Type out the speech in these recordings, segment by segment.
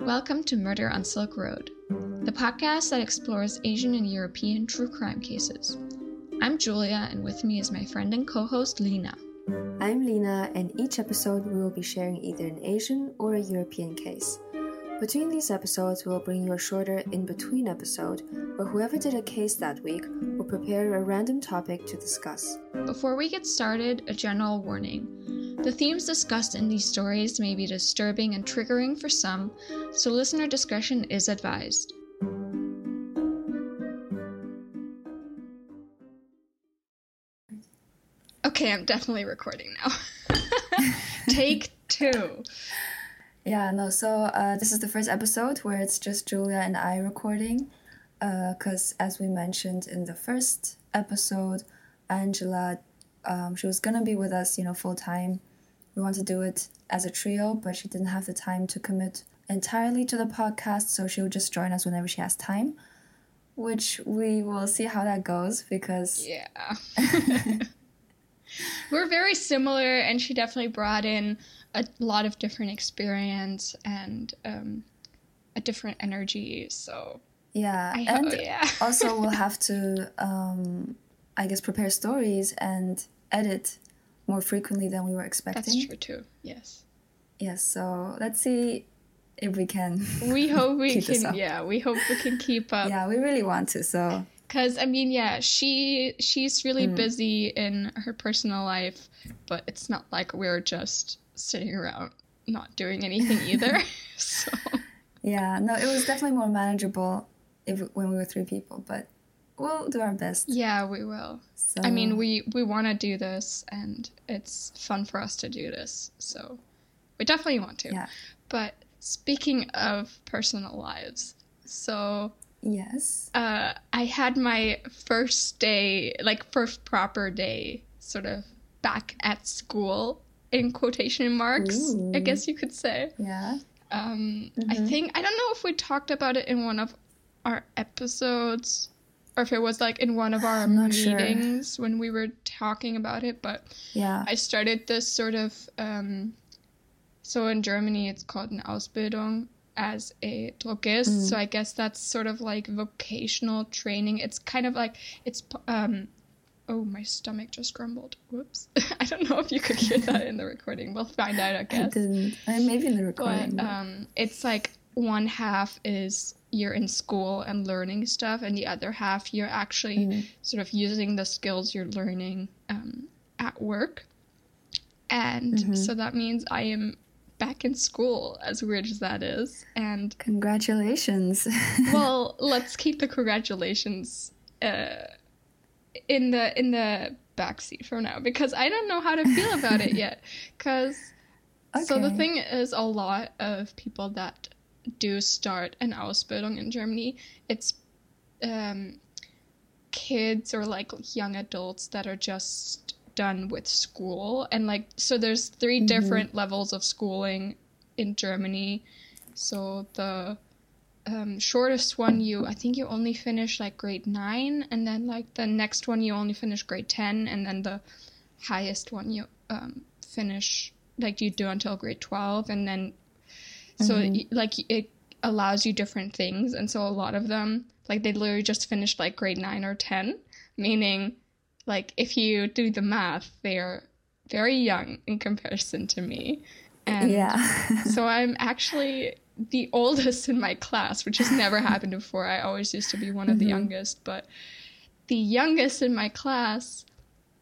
Welcome to Murder on Silk Road, the podcast that explores Asian and European true crime cases. I'm Julia, and with me is my friend and co host Lina. I'm Lina, and each episode we will be sharing either an Asian or a European case. Between these episodes, we will bring you a shorter in between episode where whoever did a case that week will prepare a random topic to discuss. Before we get started, a general warning. The themes discussed in these stories may be disturbing and triggering for some, so listener discretion is advised. Okay, I'm definitely recording now. Take two. Yeah, no, so uh, this is the first episode where it's just Julia and I recording. Because, uh, as we mentioned in the first episode, Angela, um, she was gonna be with us, you know, full time. We want to do it as a trio, but she didn't have the time to commit entirely to the podcast, so she'll just join us whenever she has time. Which we will see how that goes because. Yeah. We're very similar, and she definitely brought in a lot of different experience and um, a different energy. So yeah, I and yeah. also we'll have to, um, I guess, prepare stories and edit more frequently than we were expecting. That's true too. Yes. Yes. So let's see if we can. We hope we can. Yeah, we hope we can keep up. Yeah, we really want to. So because i mean yeah she she's really mm. busy in her personal life but it's not like we're just sitting around not doing anything either so yeah no it was definitely more manageable if when we were three people but we'll do our best yeah we will so. i mean we we want to do this and it's fun for us to do this so we definitely want to yeah. but speaking of personal lives so Yes. Uh, I had my first day, like first proper day, sort of back at school in quotation marks, Ooh. I guess you could say. Yeah. Um, mm-hmm. I think I don't know if we talked about it in one of our episodes or if it was like in one of our meetings sure. when we were talking about it, but yeah, I started this sort of um, so in Germany it's called an Ausbildung as a Drogist. Mm. So I guess that's sort of like vocational training. It's kind of like it's um oh my stomach just grumbled. Whoops. I don't know if you could hear that in the recording. We'll find out I guess. I didn't. Uh, maybe in the recording. But, um it's like one half is you're in school and learning stuff and the other half you're actually mm. sort of using the skills you're learning um, at work and mm-hmm. so that means i am back in school, as weird as that is. And congratulations. well, let's keep the congratulations uh, in the in the backseat for now because I don't know how to feel about it yet. Because okay. so the thing is, a lot of people that do start an Ausbildung in Germany, it's um, kids or like young adults that are just done with school and like so there's 3 mm-hmm. different levels of schooling in Germany. So the um, shortest one you I think you only finish like grade 9 and then like the next one you only finish grade 10 and then the highest one you um, finish like you do until grade 12 and then so mm-hmm. like it allows you different things and so a lot of them like they literally just finished like grade 9 or 10 meaning like if you do the math, they're very young in comparison to me. And yeah. so I'm actually the oldest in my class, which has never happened before. I always used to be one of the mm-hmm. youngest, but the youngest in my class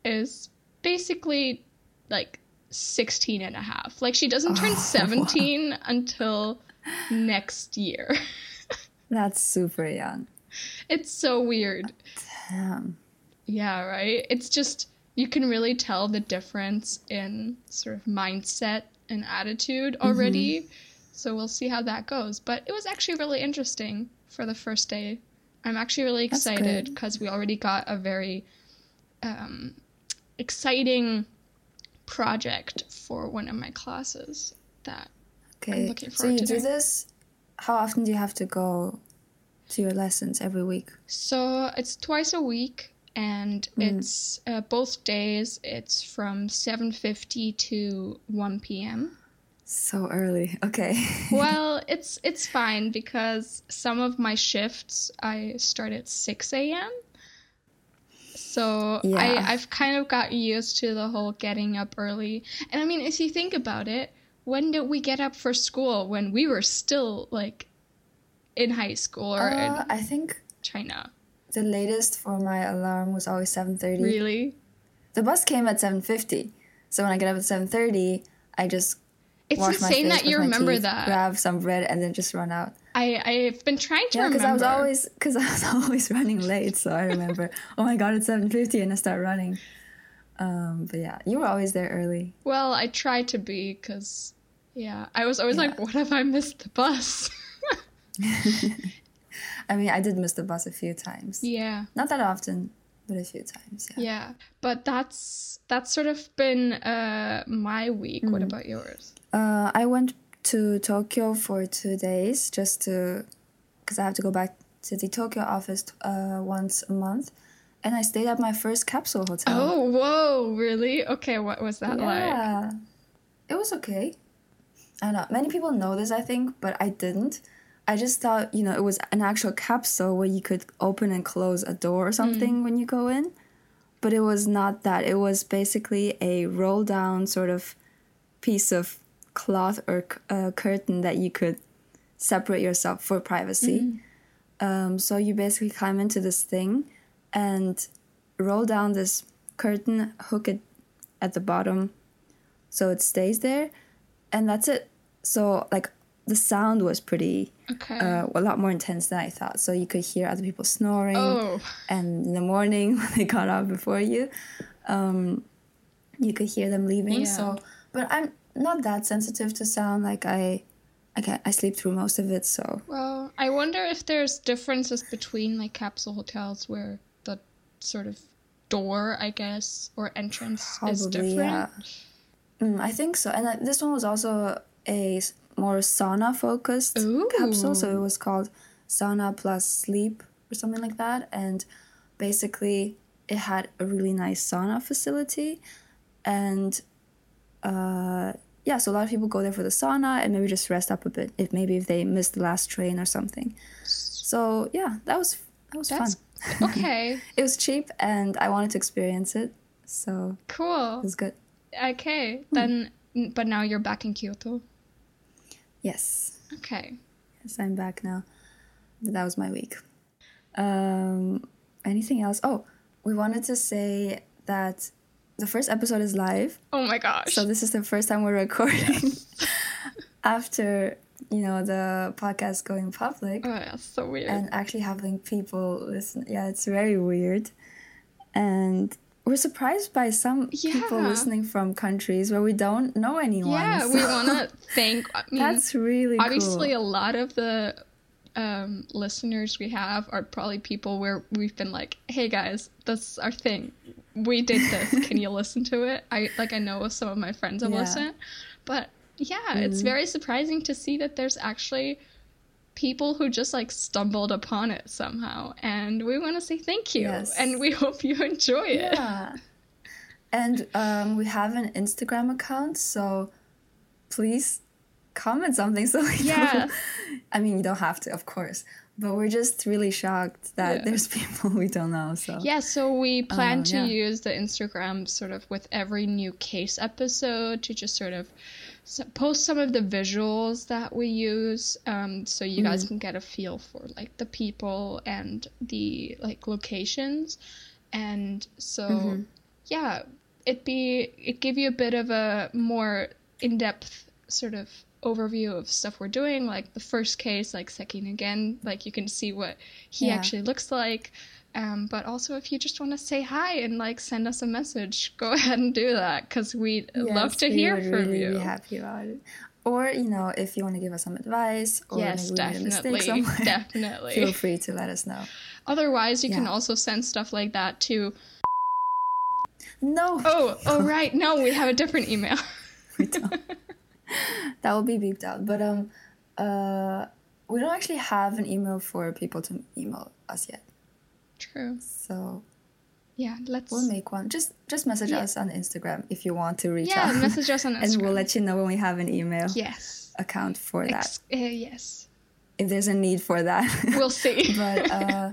is basically like 16 and a half. Like she doesn't turn oh, 17 wow. until next year. That's super young. It's so weird. Damn. Yeah, right? It's just, you can really tell the difference in sort of mindset and attitude already. Mm-hmm. So we'll see how that goes. But it was actually really interesting for the first day. I'm actually really excited because we already got a very um, exciting project for one of my classes that okay. I'm looking forward so you to. do this? How often do you have to go to your lessons every week? So it's twice a week and mm. it's uh, both days it's from 7.50 to 1 p.m So early. Okay. well, it's it's fine because some of my shifts I start at six a.m. So yeah. I I've kind of got used to the whole getting up early. And I mean, if you think about it, when did we get up for school? When we were still like in high school or uh, I think China. The latest for my alarm was always seven thirty. Really? The bus came at seven fifty. So when I get up at seven thirty, I just it's insane that you remember teeth, that. Grab some bread and then just run out. I I've been trying to yeah, because I was always because I was always running late, so I remember. oh my god, it's seven fifty, and I start running. Um, but yeah, you were always there early. Well, I tried to be because, yeah, I was always yeah. like, what if I missed the bus? I mean, I did miss the bus a few times. Yeah, not that often, but a few times. Yeah. Yeah, but that's that's sort of been uh, my week. Mm. What about yours? Uh, I went to Tokyo for two days just to, because I have to go back to the Tokyo office uh, once a month. And I stayed at my first capsule hotel. Oh, whoa, really? Okay, what was that yeah. like? Yeah, it was okay. I know many people know this, I think, but I didn't. I just thought, you know, it was an actual capsule where you could open and close a door or something mm. when you go in. But it was not that. It was basically a roll down sort of piece of cloth or a curtain that you could separate yourself for privacy. Mm-hmm. Um, so you basically climb into this thing and roll down this curtain, hook it at the bottom so it stays there, and that's it. So, like, the sound was pretty okay. uh, a lot more intense than I thought. So you could hear other people snoring, oh. and in the morning when they got up before you, um, you could hear them leaving. Yeah. So, but I'm not that sensitive to sound. Like I, I can I sleep through most of it. So. Well, I wonder if there's differences between like capsule hotels where the sort of door, I guess, or entrance Probably, is different. Yeah. Mm, I think so. And uh, this one was also a more sauna focused Ooh. capsule, so it was called sauna plus sleep or something like that. And basically, it had a really nice sauna facility, and uh, yeah, so a lot of people go there for the sauna and maybe just rest up a bit if maybe if they missed the last train or something. So yeah, that was that was That's, fun. Okay. it was cheap and I wanted to experience it. So cool. It was good. Okay, hmm. then but now you're back in Kyoto. Yes. Okay. Yes, I'm back now. But that was my week. Um, anything else? Oh, we wanted to say that the first episode is live. Oh my gosh. So this is the first time we're recording after, you know, the podcast going public. Oh, yeah, so weird. And actually having people listen. Yeah, it's very weird. And we're surprised by some yeah. people listening from countries where we don't know anyone. Yeah, so. we want to thank. I mean, That's really obviously cool. a lot of the um, listeners we have are probably people where we've been like, "Hey guys, that's our thing. We did this. Can you listen to it?" I like I know some of my friends have yeah. listened, but yeah, mm-hmm. it's very surprising to see that there's actually people who just like stumbled upon it somehow, and we want to say thank you, yes. and we hope you enjoy it. Yeah. And um, we have an Instagram account, so please comment something so yeah. I mean, you don't have to, of course, but we're just really shocked that yeah. there's people we don't know. So yeah, so we plan um, to yeah. use the Instagram sort of with every new case episode to just sort of post some of the visuals that we use, um, so you mm-hmm. guys can get a feel for like the people and the like locations, and so mm-hmm. yeah, it be it give you a bit of a more in depth sort of overview of stuff we're doing like the first case like Sekin again like you can see what he yeah. actually looks like. Um, but also if you just want to say hi and like send us a message go ahead and do that because we'd yes, love to hear from really you. be happy about it. Or you know if you want to give us some advice or yes definitely definitely. feel free to let us know. Otherwise you yeah. can also send stuff like that to no. Oh oh right. No we have a different email. We don't that will be beeped out. But um, uh, we don't actually have an email for people to email us yet. True. So, yeah, let's. We'll make one. Just just message Yeah. us on Instagram if you want to reach yeah, out. Yeah, message us on Instagram. and we'll let you know when we have an email yes. account for that. Ex- uh, yes. if there's a need for that. We'll see. but uh,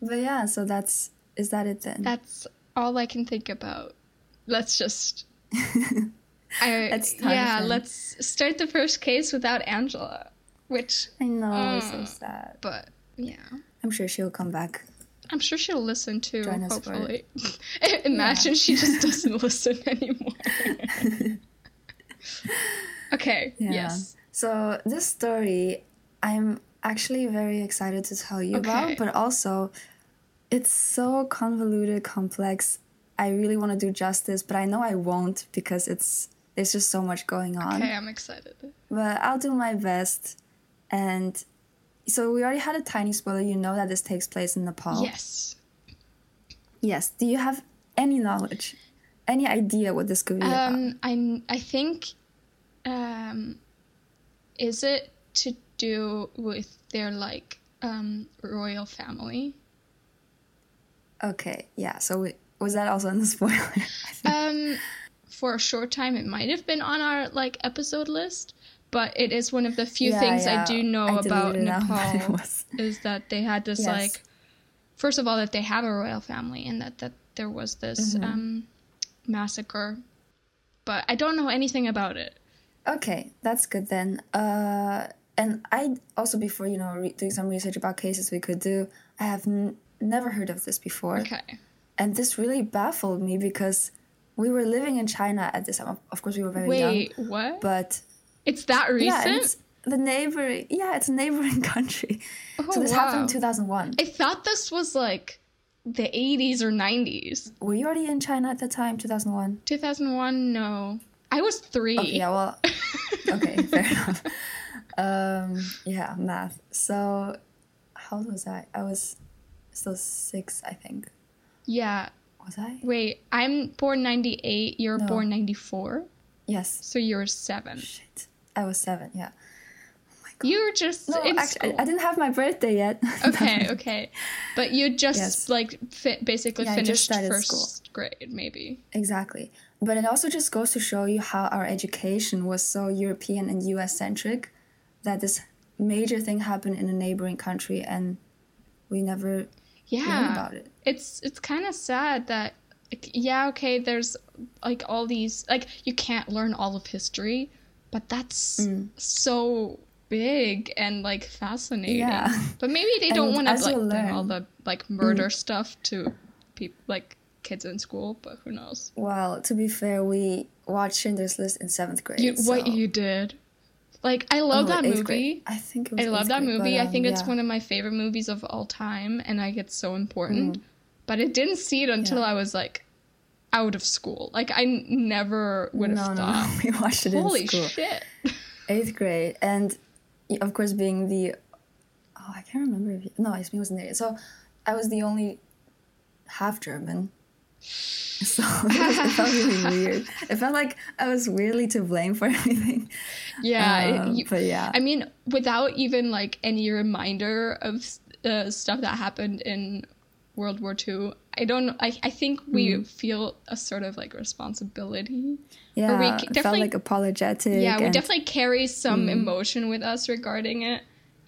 but yeah, so that's is that it then? That's all I can think about. Let's just. I, Let's yeah, let's start the first case without Angela, which, I know, is so Uh, sad. but yeah. I'm sure she'll come back. I'm sure she'll listen too, Join hopefully. Imagine she just doesn't listen anymore. okay, Yeah. yes. So this story, I'm actually very excited to tell you Okay. about, but also it's so convoluted, complex. I really want to do justice, but I know I won't because it's there's just so much going on. Okay, I'm excited. But I'll do my best. And so we already had a tiny spoiler. You know that this takes place in Nepal. Yes. Yes. Do you have any knowledge, any idea what this could be about? Um, I I think, um, is it to do with their like um royal family? Okay. Yeah. So we, was that also in the spoiler? Um, for a short time, it might have been on our like episode list, but it is one of the few Yeah, things yeah. I do know I about deleted it out, but it Nepal was- is that they had this Yes. like, first of all, that they have a royal family and that that there was this Mm-hmm. um massacre, but I don't know anything about it. Okay, that's good then. Uh, and I also before you know re- doing some research about cases we could do, I have n- never heard of this before, Okay. and this really baffled me because we were living in China at this time. Of- course, we were very young, Wait, what? but it's that yeah, recent? and it's the neighboring. Yeah, it's a neighboring country. Oh, so this happened in two thousand one. I thought this was like the 80s or 90s. Were you already in China at the time? Two thousand one. 2001, no. I was three. Okay, yeah, well, okay, fair enough. Um, yeah, math. So, how old was I? I was still six, I think. Yeah. Was I? Wait, I'm born 98, you're No. born 94, Yes. so you're seven. Shit. I was seven, yeah. Oh my god. You were just No, actually. I, I didn't have my birthday yet. okay, okay. But you just Yes. like fi- basically Yeah, finished first school. grade, maybe. exactly. But it also just goes to show you how our education was so European and US centric that this major thing happened in a neighboring country and we never learned Yeah. about it. It's it's kind of sad that like, yeah, okay, there's like all these like you can't learn all of history, but that's Mm. so big and like fascinating. Yeah. But maybe they don't want to like learn- Mm. all the like murder stuff to people like kids in school, but who knows. Well, to be fair, we watched Schindler's List in seventh grade. You, what you did. Like I love Oh, that movie. grade. I think it was I love that grade, movie. but, I think um, it's yeah. one of my favorite movies of all time, and I get so important. But I didn't see it until Yeah. I was like out of school. Like I n- never would have No, no, thought. no. We watched it Holy in school. shit! Eighth grade, and of course, being the oh, I can't remember if you, no, Yasmin wasn't there. So I was the only half German. So it, was, it felt really weird. It felt like I was weirdly to blame for everything. Yeah, Um, you- but yeah, I mean, without even like any reminder of uh, stuff that happened in World War II, I don't. I I think we Mm-hmm. feel a sort of like responsibility. yeah, we it felt definitely- like apologetic. Yeah, we definitely carry some emotion with us regarding it,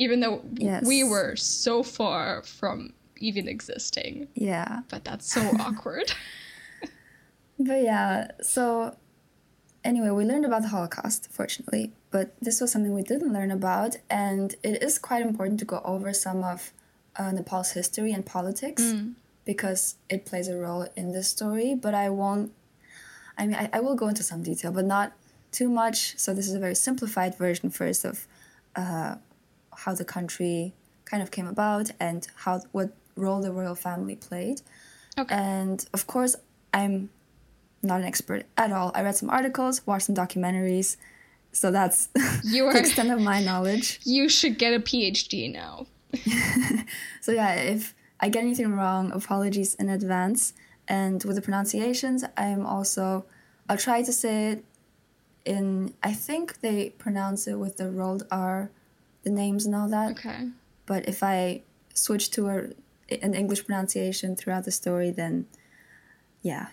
even though Yes. we were so far from even existing. yeah. But that's so awkward. But yeah, so anyway, we learned about the Holocaust, fortunately, but this was something we didn't learn about, and it is quite important to go over some of uh, Nepal's history and politics because it plays a role in this story. But I won't, I mean, I, I will go into some detail, but not too much. So this is a very simplified version first of uh, how the country kind of came about and how what role the royal family played. Okay. And of course, I'm not an expert at all. I read some articles, watched some documentaries. So that's You are- the extent of my knowledge. you should get a PhD now. So yeah, if I get anything wrong, apologies in advance. And with the pronunciations, I'm also I'll try to say it in I think they pronounce it with the rolled R, the names and all that. Okay. But if I switch to a an English pronunciation throughout the story, then yeah,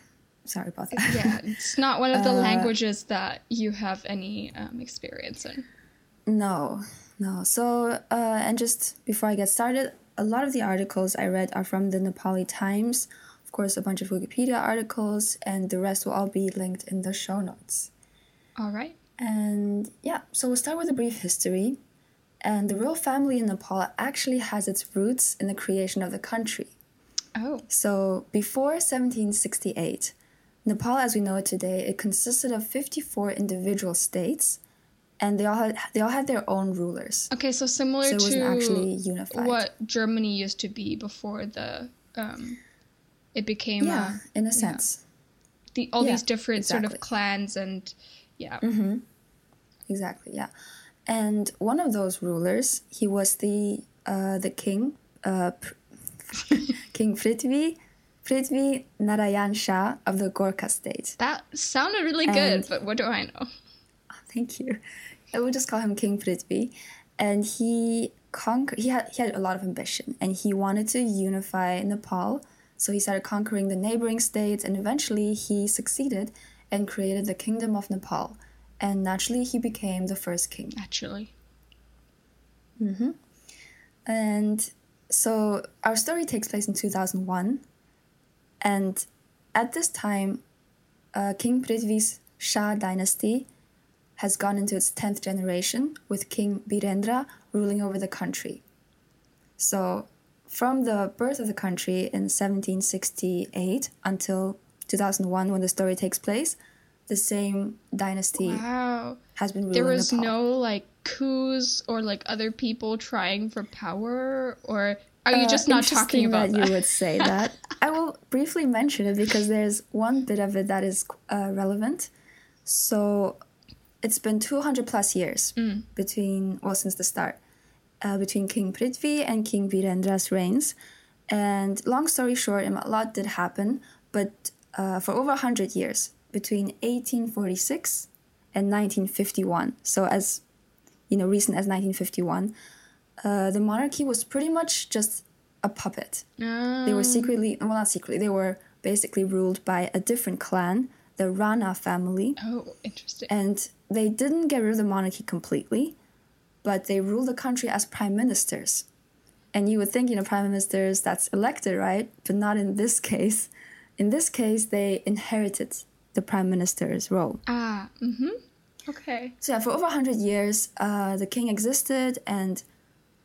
sorry about that. yeah, it's not one of the uh, languages that you have any um, experience in. No, no. So, uh, and just before I get started, a lot of the articles I read are from the Nepali Times, of course, a bunch of Wikipedia articles, and the rest will all be linked in the show notes. All right. And yeah, so we'll start with a brief history. And the royal family in Nepal actually has its roots in the creation of the country. Oh. So before 1768, Nepal as we know it today, it consisted of 54 individual states and they all had they all had their own rulers. Okay, so similar so to actually unified. what Germany used to be before the um, it became yeah, a, in a sense. Yeah, the all yeah, these different exactly. sort of clans and yeah. Mm-hmm. Exactly. Yeah, and one of those rulers, he was the uh, the king, uh, King Prithvi. Prithvi Narayan Shah of the Gorkha state. That sounded really and, good, but what do I know? Thank you. I will just call him King Prithvi, and he conquered. He had he had a lot of ambition, and he wanted to unify Nepal. So he started conquering the neighboring states, and eventually he succeeded and created the Kingdom of Nepal. And naturally, he became the first king. Naturally. Mm-hmm. And so our story takes place in 2001. And at this time, uh, King Prithvi's Shah dynasty has gone into its 10th generation with King Birendra ruling over the country. So, from the birth of the country in 1768 until 2001, when the story takes place, the same dynasty wow. has been ruling There was Nepal. no like coups or like other people trying for power, or are you just uh, not talking about that? that? You would say that. I will briefly mention it because there's one bit of it that is uh, relevant. So it's been 200 plus years mm. between, well, since the start, uh, between King Prithvi and King Birendra's reigns. And long story short, a lot did happen, but uh, for over 100 years, between 1846 and 1951, so as you know, recent as 1951, uh, the monarchy was pretty much just a puppet. They were secretly, well, not secretly, they were basically ruled by a different clan, the Rana family. Oh, interesting. And they didn't get rid of the monarchy completely, but they ruled the country as prime ministers. And you would think, you know, prime ministers, that's elected, right? But not in this case. In this case, they inherited the prime minister's role. Ah, mm hmm. Okay. So, yeah, for over 100 years, uh, the king existed, and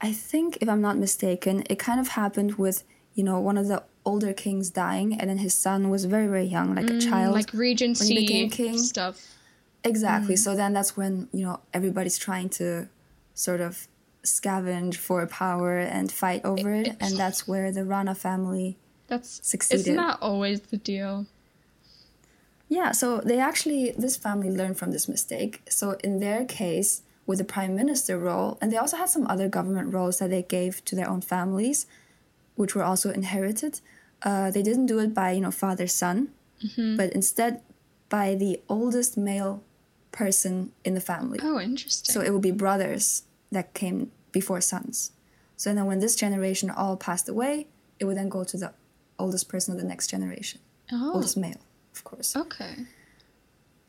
I think, if I'm not mistaken, it kind of happened with, you know, one of the older kings dying, and then his son was very, very young, like mm, a child. Like regency when he became king. stuff. Exactly. Mm. So then that's when, you know, everybody's trying to sort of scavenge for power and fight over it. it and that's where the Rana family that's succeeded. Isn't that always the deal? Yeah, so they actually, this family learned from this mistake. So in their case, with the prime minister role, and they also had some other government roles that they gave to their own families, which were also inherited. Uh, they didn't do it by, you know, father son, mm-hmm. but instead by the oldest male person in the family. Oh, interesting. So it would be brothers that came before sons. So then when this generation all passed away, it would then go to the oldest person of the next generation. Oh. Oldest male, of course. Okay.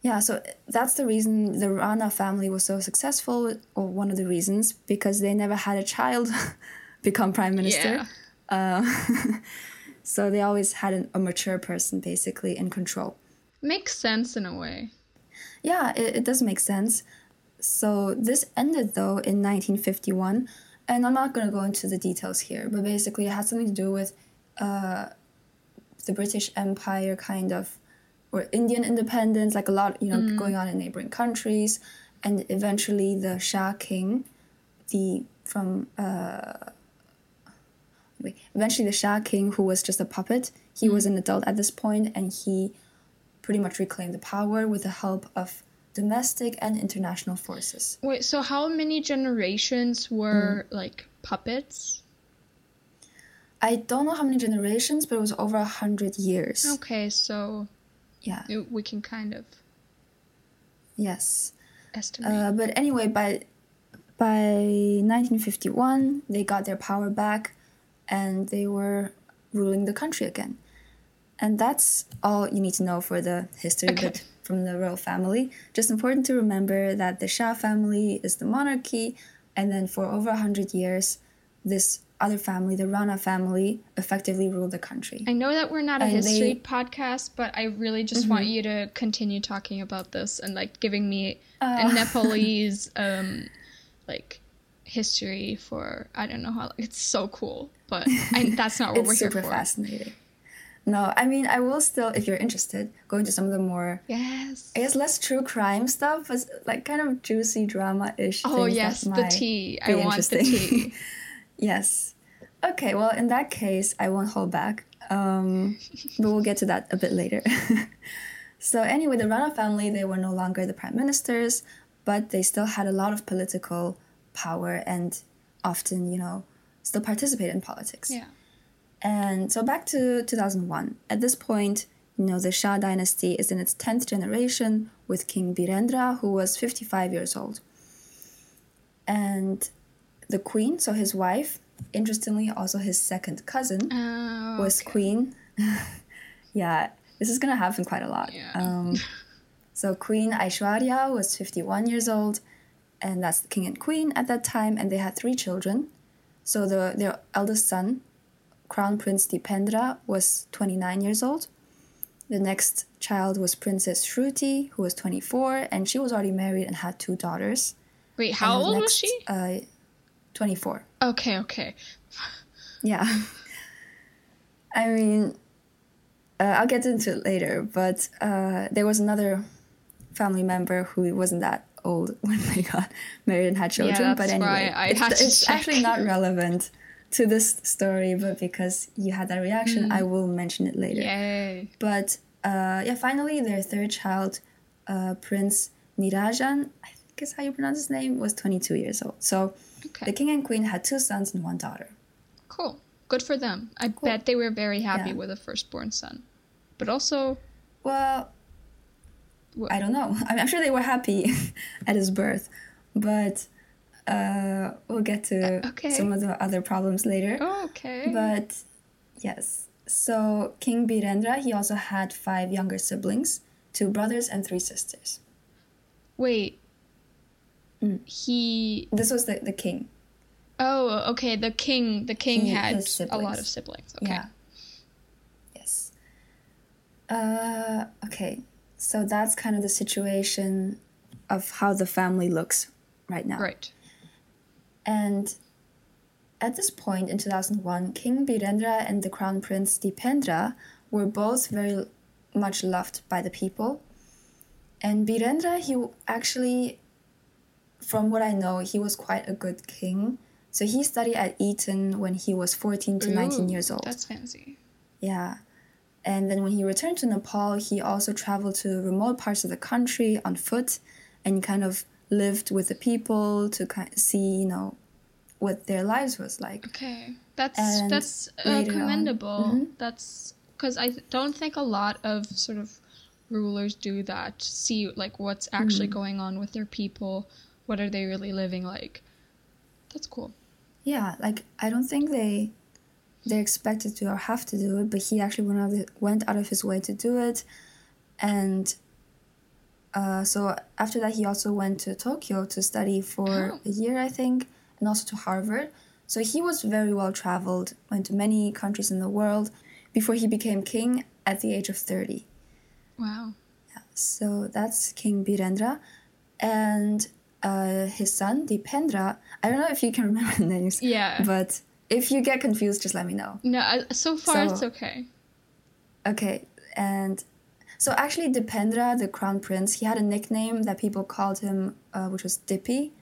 Yeah, so that's the reason the Rana family was so successful, or one of the reasons, because they never had a child become prime minister. Yeah. Uh, so they always had an, a mature person basically in control. Makes sense in a way. Yeah, it, it does make sense. So this ended though in 1951, and I'm not going to go into the details here, but basically it had something to do with uh, the British Empire kind of, or Indian independence, like a lot, you know, mm. going on in neighboring countries, and eventually the Shah King, the from uh, eventually the Shah King, who was just a puppet, he mm. was an adult at this point, and he pretty much reclaimed the power with the help of domestic and international forces. Wait, so how many generations were mm. like puppets? I don't know how many generations, but it was over a hundred years. Okay, so yeah, we can kind of yes estimate. Uh, but anyway, by by 1951, they got their power back, and they were ruling the country again. And that's all you need to know for the history okay. bit from the royal family. Just important to remember that the Shah family is the monarchy, and then for over 100 years, this other family, the Rana family, effectively ruled the country. I know that we're not a and history they, podcast, but I really just mm-hmm. want you to continue talking about this and like giving me uh, a Nepalese um like history for I don't know how it's so cool, but I, that's not what we're here for. It's Super fascinating. No, I mean I will still, if you're interested, go into some of the more yes, I guess less true crime stuff, but like kind of juicy drama ish. Oh yes, the tea. I want the tea. yes. Okay. Well, in that case, I won't hold back. Um, but we'll get to that a bit later. so anyway, the Rana family they were no longer the prime ministers, but they still had a lot of political power and often, you know, still participate in politics. Yeah. And so back to 2001. At this point, you know, the Shah dynasty is in its 10th generation with King Birendra, who was 55 years old. And the queen, so his wife, interestingly, also his second cousin, oh, was queen. yeah, this is going to happen quite a lot. Yeah. Um, so Queen Aishwarya was 51 years old, and that's the king and queen at that time, and they had three children. So the their eldest son, Crown Prince Dipendra, was 29 years old. The next child was Princess Shruti, who was 24, and she was already married and had two daughters. Wait, how old next, was she? Uh, 24. Okay, okay. yeah. I mean, uh, I'll get into it later, but uh, there was another family member who wasn't that old when they got married and had children. Yeah, but anyway, it's, it's actually not relevant to this story, but because you had that reaction, mm. I will mention it later. Yay. But uh, yeah, finally, their third child, uh, Prince Nirajan, I think is how you pronounce his name, was 22 years old. So okay. the king and queen had two sons and one daughter. Cool. Good for them. I cool. bet they were very happy yeah. with a firstborn son. But also. Well, I don't know. I I'm sure they were happy at his birth, but uh, we'll get to uh, okay. some of the other problems later. Oh, okay. But yes, so King Birendra he also had five younger siblings, two brothers and three sisters. Wait. Mm. He. This was the the king. Oh, okay. The king. The king he, had a lot of siblings. Okay. Yeah. Yes. Uh. Okay. So that's kind of the situation of how the family looks right now. Right. And at this point in 2001, King Birendra and the Crown Prince Dipendra were both very much loved by the people. And Birendra, he actually, from what I know, he was quite a good king. So he studied at Eton when he was 14 to Ooh, 19 years old. That's fancy. Yeah. And then when he returned to Nepal, he also traveled to remote parts of the country on foot and kind of lived with the people to kind of see, you know, what their lives was like. Okay. That's and that's uh, commendable. Mm-hmm. That's cuz I don't think a lot of sort of rulers do that. See like what's actually mm-hmm. going on with their people. What are they really living like? That's cool. Yeah, like I don't think they they're expected to or have to do it, but he actually went out of, went out of his way to do it. And uh, so after that, he also went to Tokyo to study for oh. a year, I think, and also to Harvard. So he was very well traveled, went to many countries in the world before he became king at the age of 30. Wow. Yeah, so that's King Birendra. And uh, his son, Dipendra, I don't know if you can remember the names. Yeah. But if you get confused, just let me know. No, so far so, it's okay. Okay, and so actually, Dipendra, the crown prince, he had a nickname that people called him, uh, which was Dippy.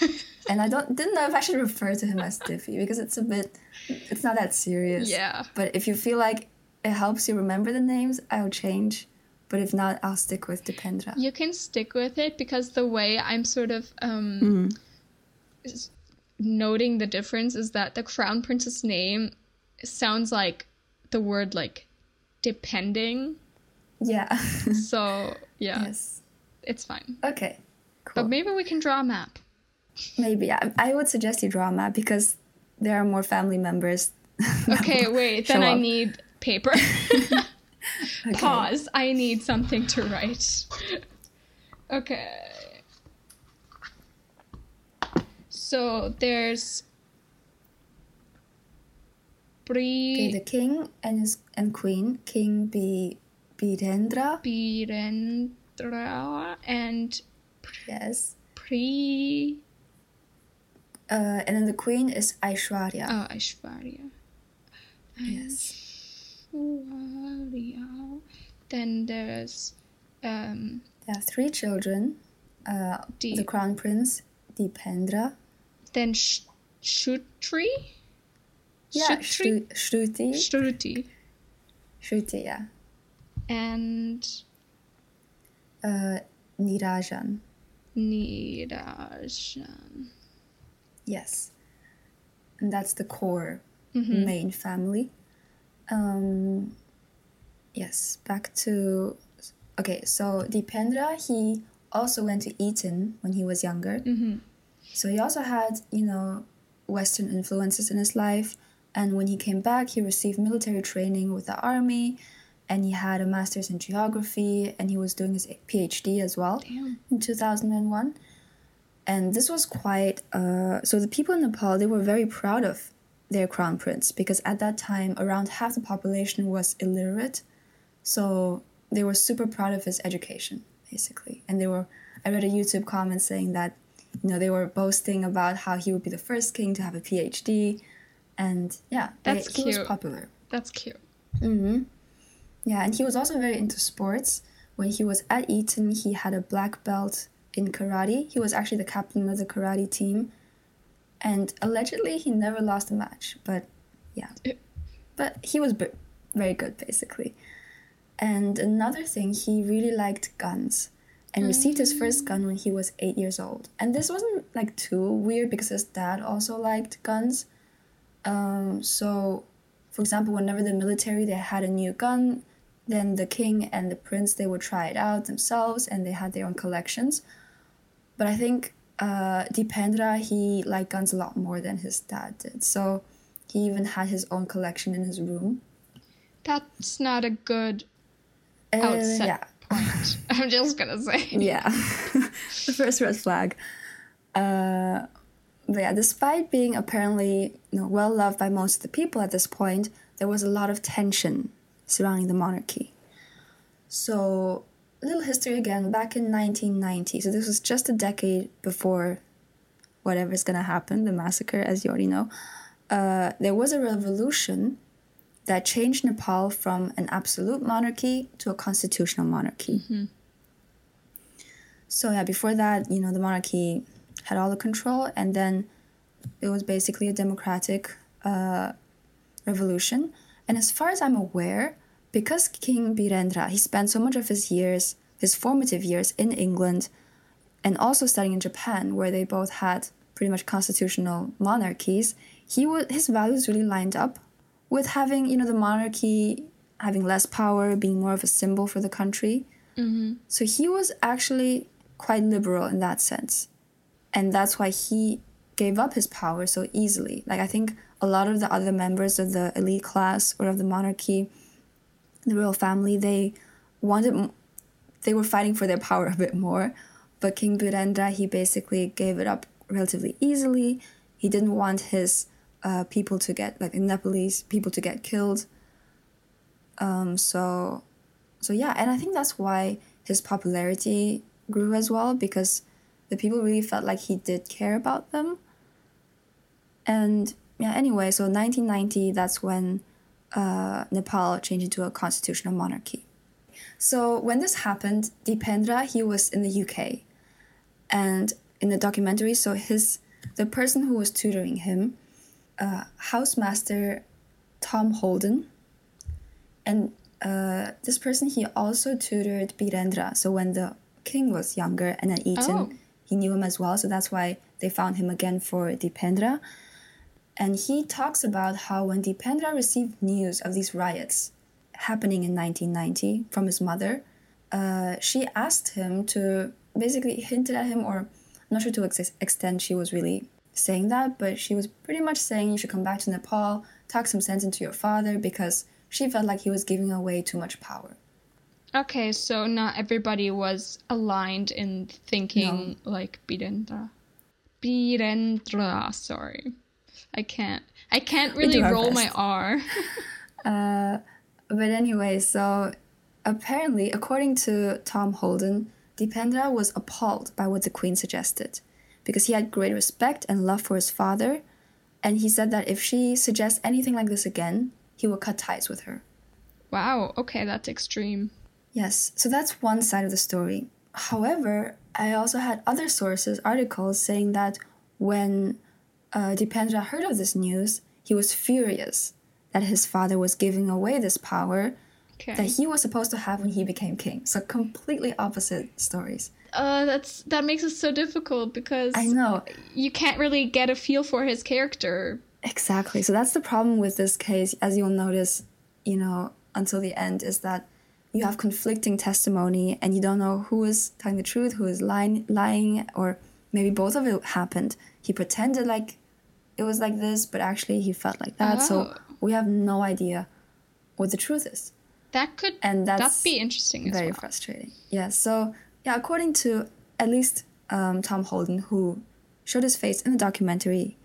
and I don't didn't know if I should refer to him as Dippy because it's a bit, it's not that serious. Yeah. But if you feel like it helps you remember the names, I'll change. But if not, I'll stick with Dipendra. You can stick with it because the way I'm sort of um, mm noting the difference is that the crown princess name sounds like the word like depending. Yeah. so yeah. Yes. It's fine. Okay. Cool. But maybe we can draw a map. Maybe. I, I would suggest you draw a map because there are more family members Okay, wait. Then I need paper. okay. Pause. I need something to write. Okay. So there's Bri. Okay, the king and his and queen, King B Birendra. Birendra and yes. Pri. Uh, and then the queen is Aishwarya. Oh, Aishwarya. Yes. Aishwarya. Then there's um. There are three children. Uh, the crown prince Dipendra. Then Sh- Shutri. Yeah, Shruti. Shruti. Shruti, yeah. And uh, Nirajan. Nirajan. Yes. And that's the core mm-hmm. main family. Um, yes, back to. Okay, so Dipendra, he also went to Eton when he was younger. Mm-hmm. So he also had, you know, Western influences in his life. And when he came back, he received military training with the army and he had a master's in geography and he was doing his PhD as well Damn. in 2001. And this was quite, uh, so the people in Nepal, they were very proud of their crown prince because at that time, around half the population was illiterate. So they were super proud of his education, basically. And they were, I read a YouTube comment saying that, you know, they were boasting about how he would be the first king to have a PhD and yeah, that's they, cute. He was popular. That's cute. Mm-hmm. Yeah, and he was also very into sports. When he was at Eton, he had a black belt in karate. He was actually the captain of the karate team, and allegedly he never lost a match. But yeah, but he was b- very good basically. And another thing, he really liked guns and received his first gun when he was eight years old. And this wasn't like too weird because his dad also liked guns. Um, so, for example, whenever the military they had a new gun, then the king and the prince they would try it out themselves, and they had their own collections. But I think uh, Dipendra he liked guns a lot more than his dad did. So he even had his own collection in his room. That's not a good uh, outset yeah. Point. I'm just gonna say. Yeah, the first red flag. Uh, but yeah, despite being apparently you know, well loved by most of the people at this point, there was a lot of tension surrounding the monarchy. So, a little history again, back in 1990, so this was just a decade before whatever's gonna happen, the massacre, as you already know, uh, there was a revolution that changed Nepal from an absolute monarchy to a constitutional monarchy. Mm-hmm. So, yeah, before that, you know, the monarchy had all the control, and then it was basically a democratic uh, revolution. And as far as I'm aware, because King Birendra he spent so much of his years, his formative years in England, and also studying in Japan, where they both had pretty much constitutional monarchies, he was his values really lined up with having you know the monarchy having less power, being more of a symbol for the country. Mm-hmm. So he was actually quite liberal in that sense and that's why he gave up his power so easily. Like I think a lot of the other members of the elite class or of the monarchy, the royal family, they wanted they were fighting for their power a bit more, but King Birendra he basically gave it up relatively easily. He didn't want his uh, people to get like in Nepalese people to get killed. Um, so, so yeah, and I think that's why his popularity grew as well because the people really felt like he did care about them. And yeah, anyway, so 1990, that's when uh, Nepal changed into a constitutional monarchy. So when this happened, Dipendra, he was in the UK. And in the documentary, so his the person who was tutoring him, uh, housemaster Tom Holden, and uh, this person he also tutored Birendra. So when the king was younger and at Eton, oh he knew him as well, so that's why they found him again for Dipendra. And he talks about how when Dipendra received news of these riots happening in 1990 from his mother, uh, she asked him to basically hinted at him, or I'm not sure to what extent she was really saying that, but she was pretty much saying you should come back to Nepal, talk some sense into your father because she felt like he was giving away too much power. Okay, so not everybody was aligned in thinking no. like Birendra. Birendra, sorry. I can't. I can't really roll best. my R. uh, but anyway, so apparently, according to Tom Holden, Dipendra was appalled by what the queen suggested because he had great respect and love for his father, and he said that if she suggests anything like this again, he will cut ties with her. Wow, okay, that's extreme. Yes, so that's one side of the story. However, I also had other sources, articles saying that when uh, Dipendra heard of this news, he was furious that his father was giving away this power okay. that he was supposed to have when he became king. So completely opposite stories. Uh, that's that makes it so difficult because I know you can't really get a feel for his character. Exactly. So that's the problem with this case, as you'll notice, you know, until the end, is that you have conflicting testimony and you don't know who is telling the truth, who is lying, lying, or maybe both of it happened. He pretended like it was like this, but actually he felt like that. Oh. So we have no idea what the truth is. That could and that's that'd be interesting. very well. frustrating. Yeah. So yeah, according to at least um, Tom Holden, who showed his face in the documentary,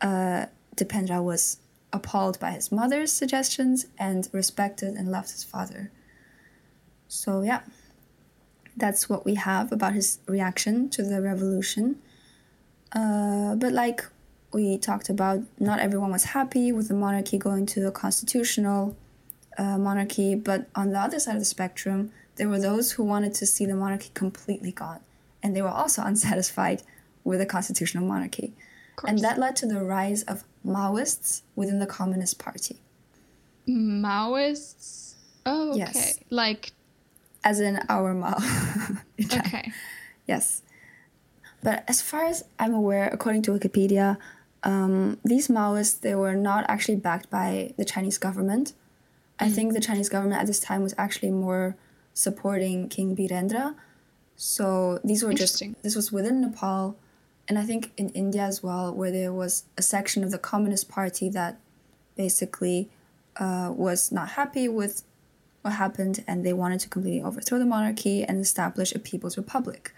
uh, Dipendra was appalled by his mother's suggestions and respected and loved his father. So yeah, that's what we have about his reaction to the revolution. Uh, but like we talked about, not everyone was happy with the monarchy going to a constitutional uh, monarchy. But on the other side of the spectrum, there were those who wanted to see the monarchy completely gone, and they were also unsatisfied with a constitutional monarchy. And that led to the rise of Maoists within the Communist Party. Maoists? Oh, okay. Yes. Like as in our Mao. okay. Yes. But as far as I'm aware, according to Wikipedia, um, these Maoists they were not actually backed by the Chinese government. Mm. I think the Chinese government at this time was actually more supporting King Birendra. So these were just this was within Nepal, and I think in India as well, where there was a section of the Communist Party that basically uh, was not happy with what happened and they wanted to completely overthrow the monarchy and establish a people's republic.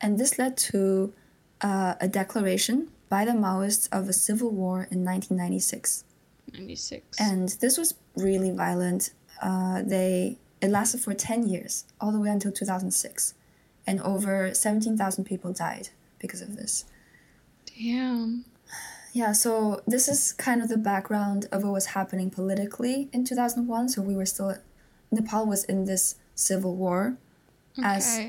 And this led to uh, a declaration by the Maoists of a civil war in 1996. 96. And this was really violent. Uh, they it lasted for 10 years, all the way until 2006. And over 17,000 people died because of this. Damn. Yeah, so this is kind of the background of what was happening politically in 2001. So we were still Nepal was in this civil war okay. as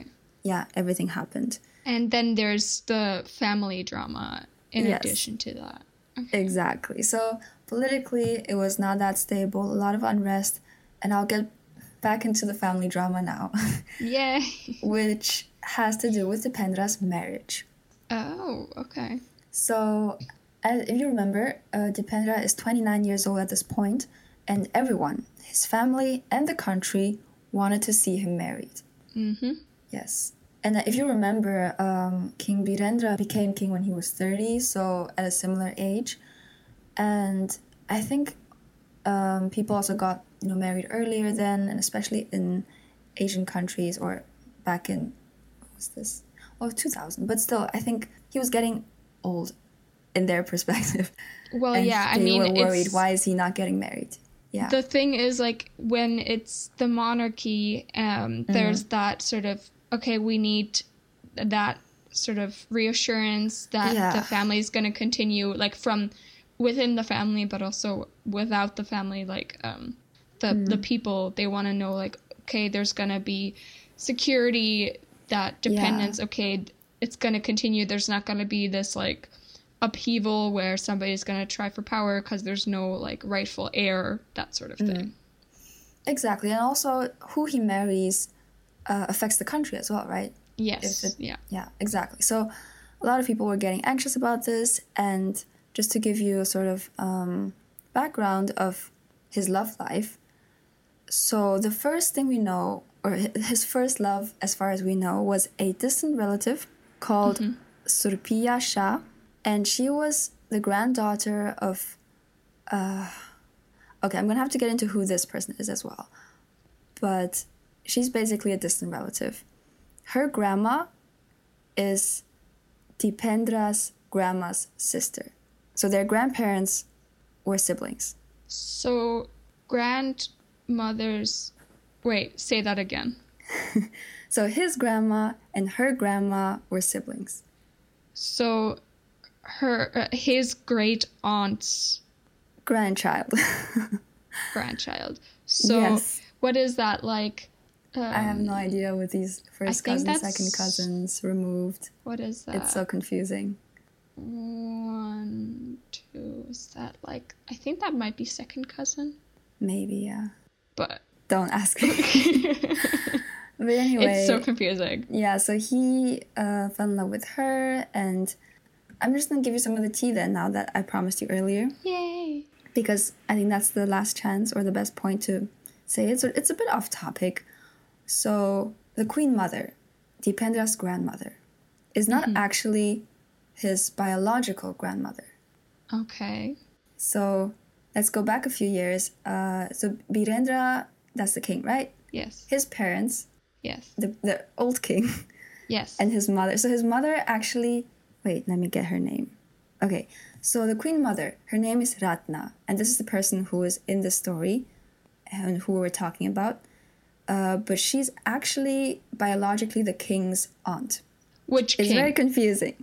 yeah, everything happened. And then there's the family drama in yes. addition to that. Okay. Exactly. So politically, it was not that stable, a lot of unrest, and I'll get back into the family drama now. Yay. which has to do with Dipendra's marriage. Oh, okay. So, as, if you remember, uh, Dipendra is 29 years old at this point, and everyone, his family and the country, wanted to see him married. Mm-hmm. Yes. And if you remember, um, King Birendra became king when he was 30, so at a similar age. And I think um, people also got you know married earlier then, and especially in Asian countries or back in what was this? Oh, 2000. But still, I think he was getting old in their perspective. Well, and yeah, I mean, were worried. Why is he not getting married? Yeah. The thing is, like, when it's the monarchy, um, mm-hmm. there's that sort of okay, we need that sort of reassurance that yeah. the family is going to continue, like from within the family, but also without the family. Like um, the mm. the people, they want to know, like, okay, there's going to be security, that dependence. Yeah. Okay, it's going to continue. There's not going to be this like upheaval where somebody's going to try for power because there's no like rightful heir, that sort of mm. thing. Exactly, and also who he marries uh, affects the country as well, right? Yes. It, yeah. Yeah, exactly. So a lot of people were getting anxious about this, and just to give you a sort of um, background of his love life. So the first thing we know, or his first love, as far as we know, was a distant relative called mm-hmm. Surpiya Shah, and she was the granddaughter of. Uh, okay, I'm gonna have to get into who this person is as well, but she's basically a distant relative. Her grandma is Dipendra's grandma's sister, so their grandparents were siblings. So, grandmother's. Wait, say that again. so his grandma and her grandma were siblings. So, her uh, his great aunt's grandchild. grandchild. So, yes. what is that like? Um, I have no idea with these first cousins, second cousins removed. What is that? It's so confusing. One, two. Is that like? I think that might be second cousin. Maybe, yeah. But don't ask me. but anyway, it's so confusing. Yeah. So he uh, fell in love with her, and I'm just gonna give you some of the tea then. Now that I promised you earlier. Yay! Because I think that's the last chance or the best point to say it. So it's a bit off topic. So the Queen Mother, Dipendra's grandmother, is not mm-hmm. actually his biological grandmother. Okay. So let's go back a few years. Uh, so Birendra, that's the king, right? Yes. His parents. Yes. The the old king. Yes. And his mother. So his mother actually. Wait, let me get her name. Okay. So the queen mother, her name is Ratna, and this is the person who is in the story, and who we're talking about. Uh, but she's actually biologically the king's aunt. Which it's king? very confusing.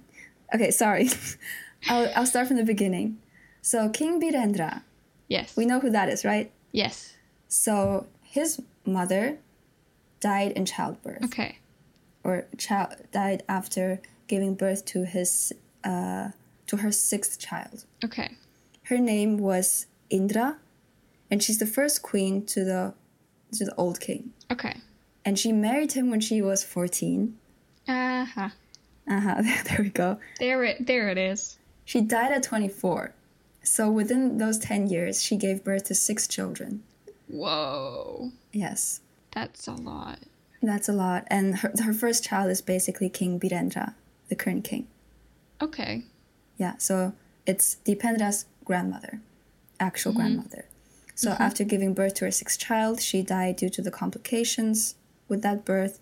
Okay, sorry. I'll, I'll start from the beginning. So King Birendra. Yes. We know who that is, right? Yes. So his mother died in childbirth. Okay. Or child died after giving birth to his uh, to her sixth child. Okay. Her name was Indra, and she's the first queen to the to the old king. Okay. And she married him when she was fourteen. Uh huh. Uh huh. There we go. There it there it is. She died at twenty four. So within those ten years, she gave birth to six children. Whoa. Yes. That's a lot. That's a lot. And her, her first child is basically King Birendra, the current king. Okay. Yeah, so it's Dipendra's grandmother, actual mm-hmm. grandmother. So mm-hmm. after giving birth to her sixth child, she died due to the complications with that birth.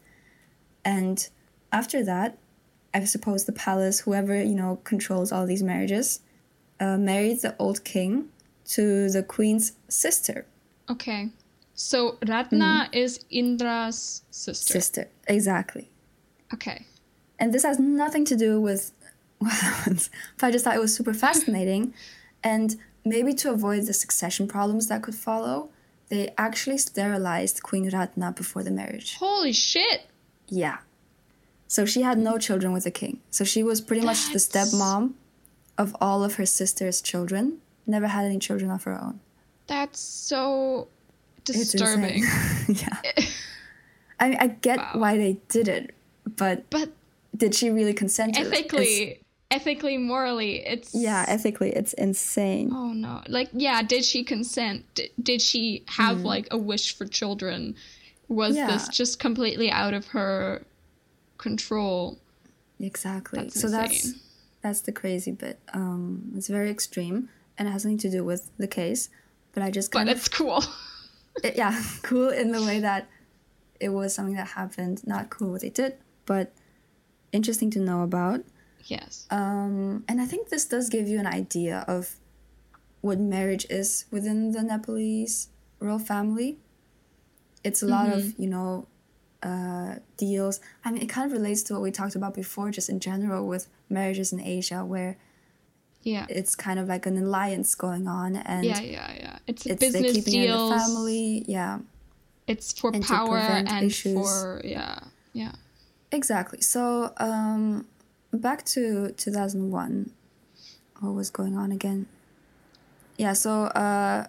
And after that, I suppose the palace, whoever, you know, controls all these marriages, uh, married the old king to the queen's sister. Okay. So Ratna mm. is Indra's sister. Sister, exactly. Okay. And this has nothing to do with what happens, but I just thought it was super fascinating. and maybe to avoid the succession problems that could follow, they actually sterilized Queen Ratna before the marriage. Holy shit! Yeah. So she had no children with the king. So she was pretty That's... much the stepmom of all of her sister's children. Never had any children of her own. That's so disturbing. yeah. I mean, I get wow. why they did it, but but did she really consent? Ethically, ethically, morally, it's yeah, ethically, it's insane. Oh no! Like, yeah, did she consent? Did, did she have mm. like a wish for children? Was yeah. this just completely out of her control? Exactly. That's so that's that's the crazy bit. Um, it's very extreme and it has nothing to do with the case. But I just but it's cool. it, yeah, cool in the way that it was something that happened. Not cool what they did, but interesting to know about. Yes. Um, and I think this does give you an idea of what marriage is within the Nepalese royal family. It's a lot mm-hmm. of, you know, uh, deals. I mean, it kind of relates to what we talked about before, just in general with marriages in Asia, where yeah, it's kind of like an alliance going on, and yeah, yeah, yeah. It's, it's business keeping deals. in the family, yeah. It's for and power and issues. for yeah, yeah. Exactly. So, um, back to 2001 what was going on again yeah so uh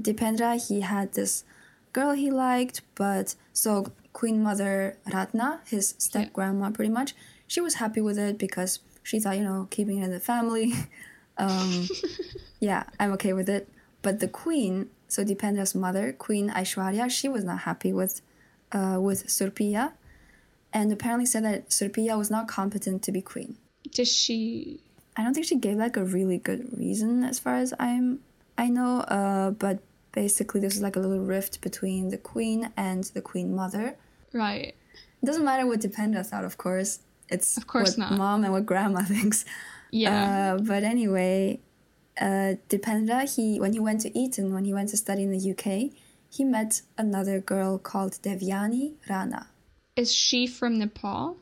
dipendra he had this girl he liked but so queen mother ratna his step grandma pretty much she was happy with it because she thought you know keeping it in the family um yeah i'm okay with it but the queen so dipendra's mother queen aishwarya she was not happy with uh with surpiya and apparently said that surpiya was not competent to be queen does she I don't think she gave like a really good reason as far as I'm I know. Uh, but basically, this is like a little rift between the queen and the queen mother. Right. It doesn't matter what Dipendra thought, of course. It's of course what not. mom and what grandma thinks. Yeah. Uh, but anyway, uh, Dipendra, he when he went to Eton, when he went to study in the UK, he met another girl called Devyani Rana. Is she from Nepal?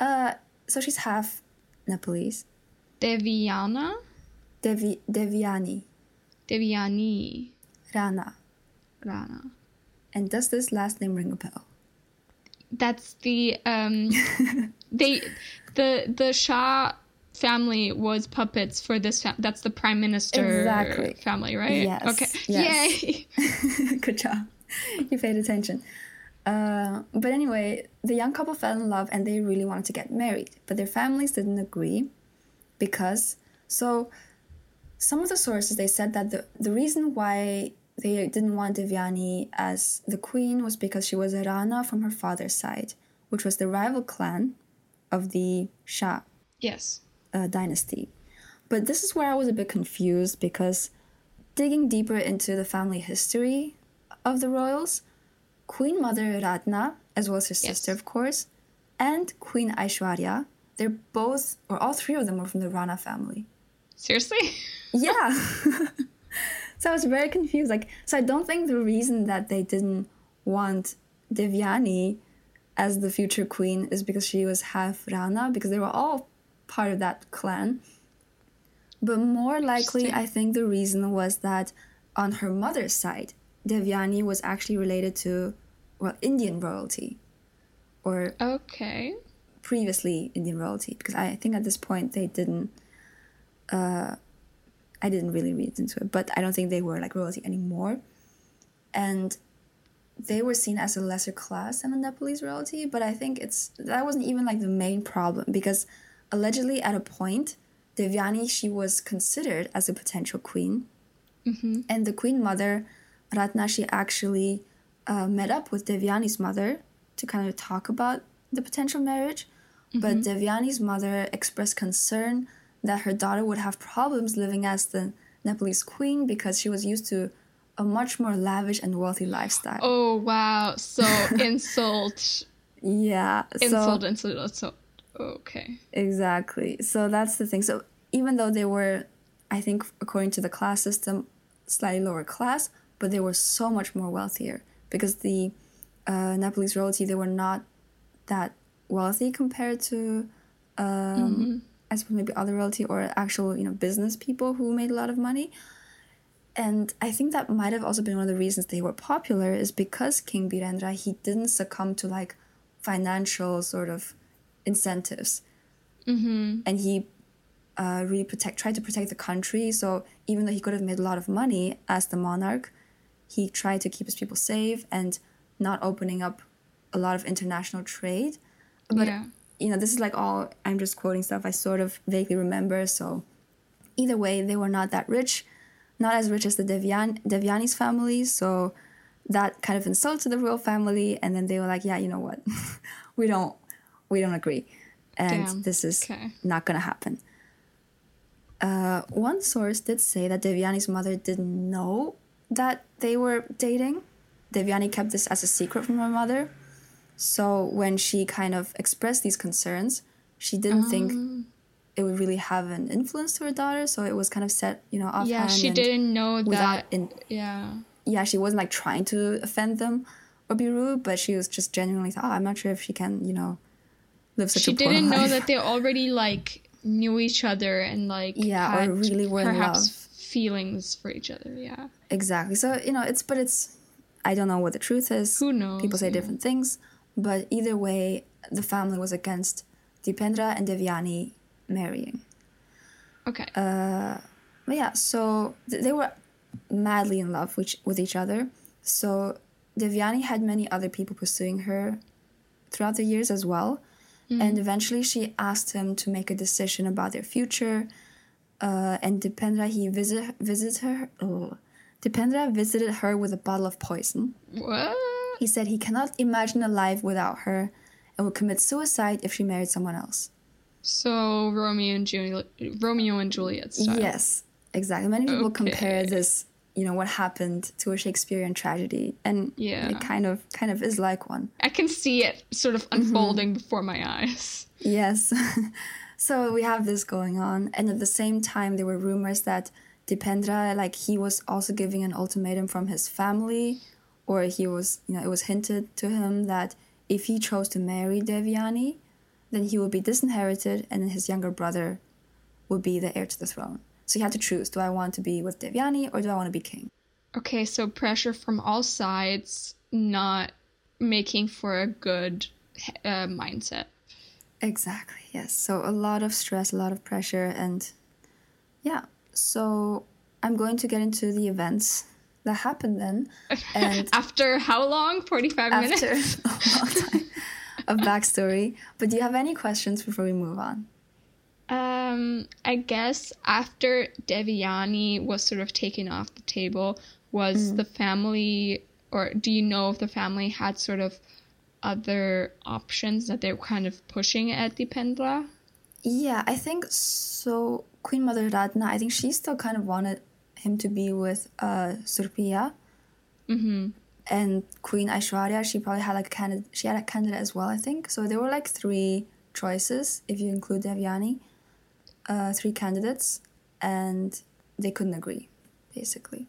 Uh, so she's half Nepalese. Devyana? Devi Devyani Devyani Rana. Rana. And does this last name ring a bell? That's the um they the the Shah family was puppets for this fam- that's the prime minister Exactly. family, right? Yes, Okay. yes. Yay. Good job. You paid attention. Uh, but anyway, the young couple fell in love and they really wanted to get married, but their families didn't agree because so some of the sources they said that the, the reason why they didn't want Devyani as the queen was because she was a Rana from her father's side, which was the rival clan of the Shah Yes. uh, dynasty. But this is where I was a bit confused because digging deeper into the family history of the royals, Queen Mother Ratna, as well as her Yes. sister, of course, and Queen Aishwarya, they're both, or all three of them were from the Rana family. Seriously? Yeah. so I was very confused. Like, so I don't think the reason that they didn't want Devyani as the future queen is because she was half Rana, because they were all part of that clan. But more likely, I think the reason was that on her mother's side, Devyani was actually related to, well, Indian royalty, or Okay. previously Indian royalty because I think at this point they didn't. Uh, I didn't really read into it, but I don't think they were like royalty anymore, and they were seen as a lesser class than the Nepalese royalty. But I think it's that wasn't even like the main problem because allegedly at a point, Devyani she was considered as a potential queen, Mm-hmm. and the queen mother, Ratna, she actually uh, met up with Devyani's mother to kind of talk about the potential marriage. But Devyani's mother expressed concern that her daughter would have problems living as the Nepalese queen because she was used to a much more lavish and wealthy lifestyle. Oh wow. So insult Yeah. insult so insult insult. Okay. exactly. So that's the thing. So even though they were, I think, according to the class system, slightly lower class, but they were so much more wealthier because the uh, Nepalese royalty they were not that wealthy compared to, um, I suppose maybe other royalty or actual you know business people who made a lot of money. And I think that might have also been one of the reasons they were popular is because King Birendra he didn't succumb to like financial sort of incentives Mm-hmm. and he uh, really protect tried to protect the country. So even though he could have made a lot of money as the monarch, he tried to keep his people safe and not opening up a lot of international trade. But yeah. You know, this is like all I'm just quoting stuff I sort of vaguely remember. So either way, they were not that rich, not as rich as the Devyan Devyani's family. So that kind of insulted the royal family, and then they were like, "Yeah, you know what? we don't, we don't agree, and Damn. this is Okay. not gonna happen." Uh, one source did say that Devyani's mother didn't know that they were dating. Devyani kept this as a secret from her mother. So when she kind of expressed these concerns, she didn't think Um, it would really have an influence to her daughter. So it was kind of set, you know, offhand. yeah, she didn't know that. in, yeah. yeah, she wasn't like trying to offend them or be rude, but she was just genuinely thought, oh, I'm not sure if she can, you know, live such She a poor didn't know life." that they already like knew each other and like Yeah, or really were in perhaps love. feelings for each other. Yeah. Exactly. So, you know, it's, but it's, I don't know what the truth is. Who knows? People say yeah. different things. But either way, the family was against Dipendra and Devyani marrying. Okay. Uh, But yeah, so th- they were madly in love with, with each other. So Devyani had many other people pursuing her throughout the years as well. And eventually she asked him to make a decision about their future. Uh, and Dipendra, he visit, visited her. Oh, Dipendra visited her with a bottle of poison. what? He said he cannot imagine a life without her and would commit suicide if she married someone else. So Romeo and Juliet, Romeo and Juliet style. Yes, exactly. Many people okay. compare this, you know, what happened to a Shakespearean tragedy, and yeah, it kind of kind of is like one. I can see it sort of mm-hmm. unfolding mm-hmm. before my eyes. Yes. so we have this going on, and at the same time, there were rumors that Dipendra, like he was also giving an ultimatum from his family, or he was, you know, it was hinted to him that if he chose to marry Devyani, then he would be disinherited, and then his younger brother would be the heir to the throne. So he had to choose: do I want to be with Devyani, or do I want to be king? Okay, so pressure from all sides, not making for a good uh, mindset. Exactly. Yes. So a lot of stress, a lot of pressure, and yeah, so I'm going to get into the events that happened then. And after how long? 45 minutes? After a long time of backstory. But do you have any questions before we move on? Um, I guess after Devyani was sort of taken off the table, was mm. the family, or do you know if the family had sort of other options that they were kind of pushing at Dipendra? Yeah, I think so. Queen Mother Ratna, I think she still kind of wanted him to be with uh, Surpiya. Mm-hmm. And Queen Aishwarya, she probably had like a candidate. She had a candidate as well, I think. So there were like three choices if you include Devyani, uh, three candidates, and they couldn't agree, basically.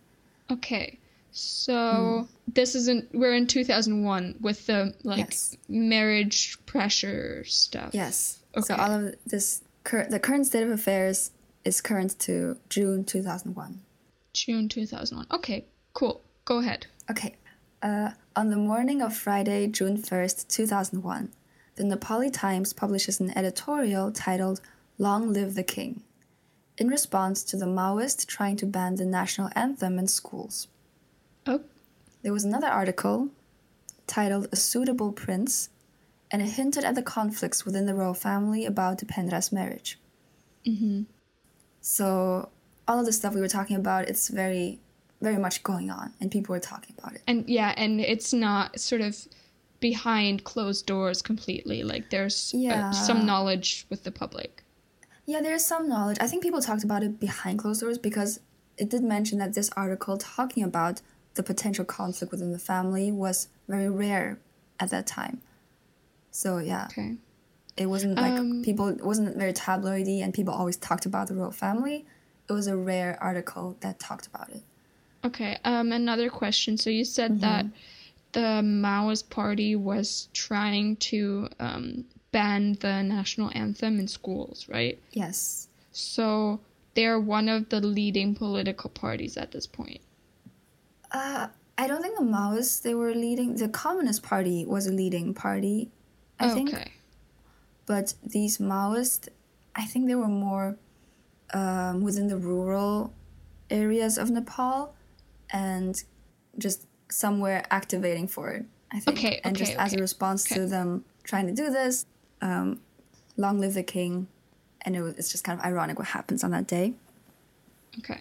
Okay, so mm. this isn't. We're in two thousand one with the like yes. marriage pressure stuff. Yes. Okay. So all of this, cur- the current state of affairs is current to June 2001. June 2001. Okay, cool. Go ahead. Okay. Uh, on the morning of Friday, June 1st, 2001, the Nepali Times publishes an editorial titled Long Live the King, in response to the Maoist trying to ban the national anthem in schools. Oh. There was another article titled A Suitable Prince, and it hinted at the conflicts within the royal family about Dipendra's marriage. Mm-hmm. So all of the stuff we were talking about, it's very, very much going on, and people are talking about it. And yeah, and it's not sort of behind closed doors completely. Like there's uh, yeah. uh, some knowledge with the public. Yeah, there's some knowledge. I think people talked about it behind closed doors because it did mention that this article talking about the potential conflict within the family was very rare at that time. So yeah. Okay. It wasn't like um, people. It wasn't very tabloidy, and people always talked about the royal family. It was a rare article that talked about it. Okay. Um. Another question. So you said mm-hmm. that the Maoist party was trying to um, ban the national anthem in schools, right? Yes. So they're one of the leading political parties at this point. Uh, I don't think the Maoists they were leading. The Communist Party was a leading party. I okay. think. But these Maoists, I think they were more um, within the rural areas of Nepal and just somewhere activating for it, I think. Okay, and just okay. as a response okay. to them trying to do this, um, long live the king. And it was, it's just kind of ironic what happens on that day. Okay.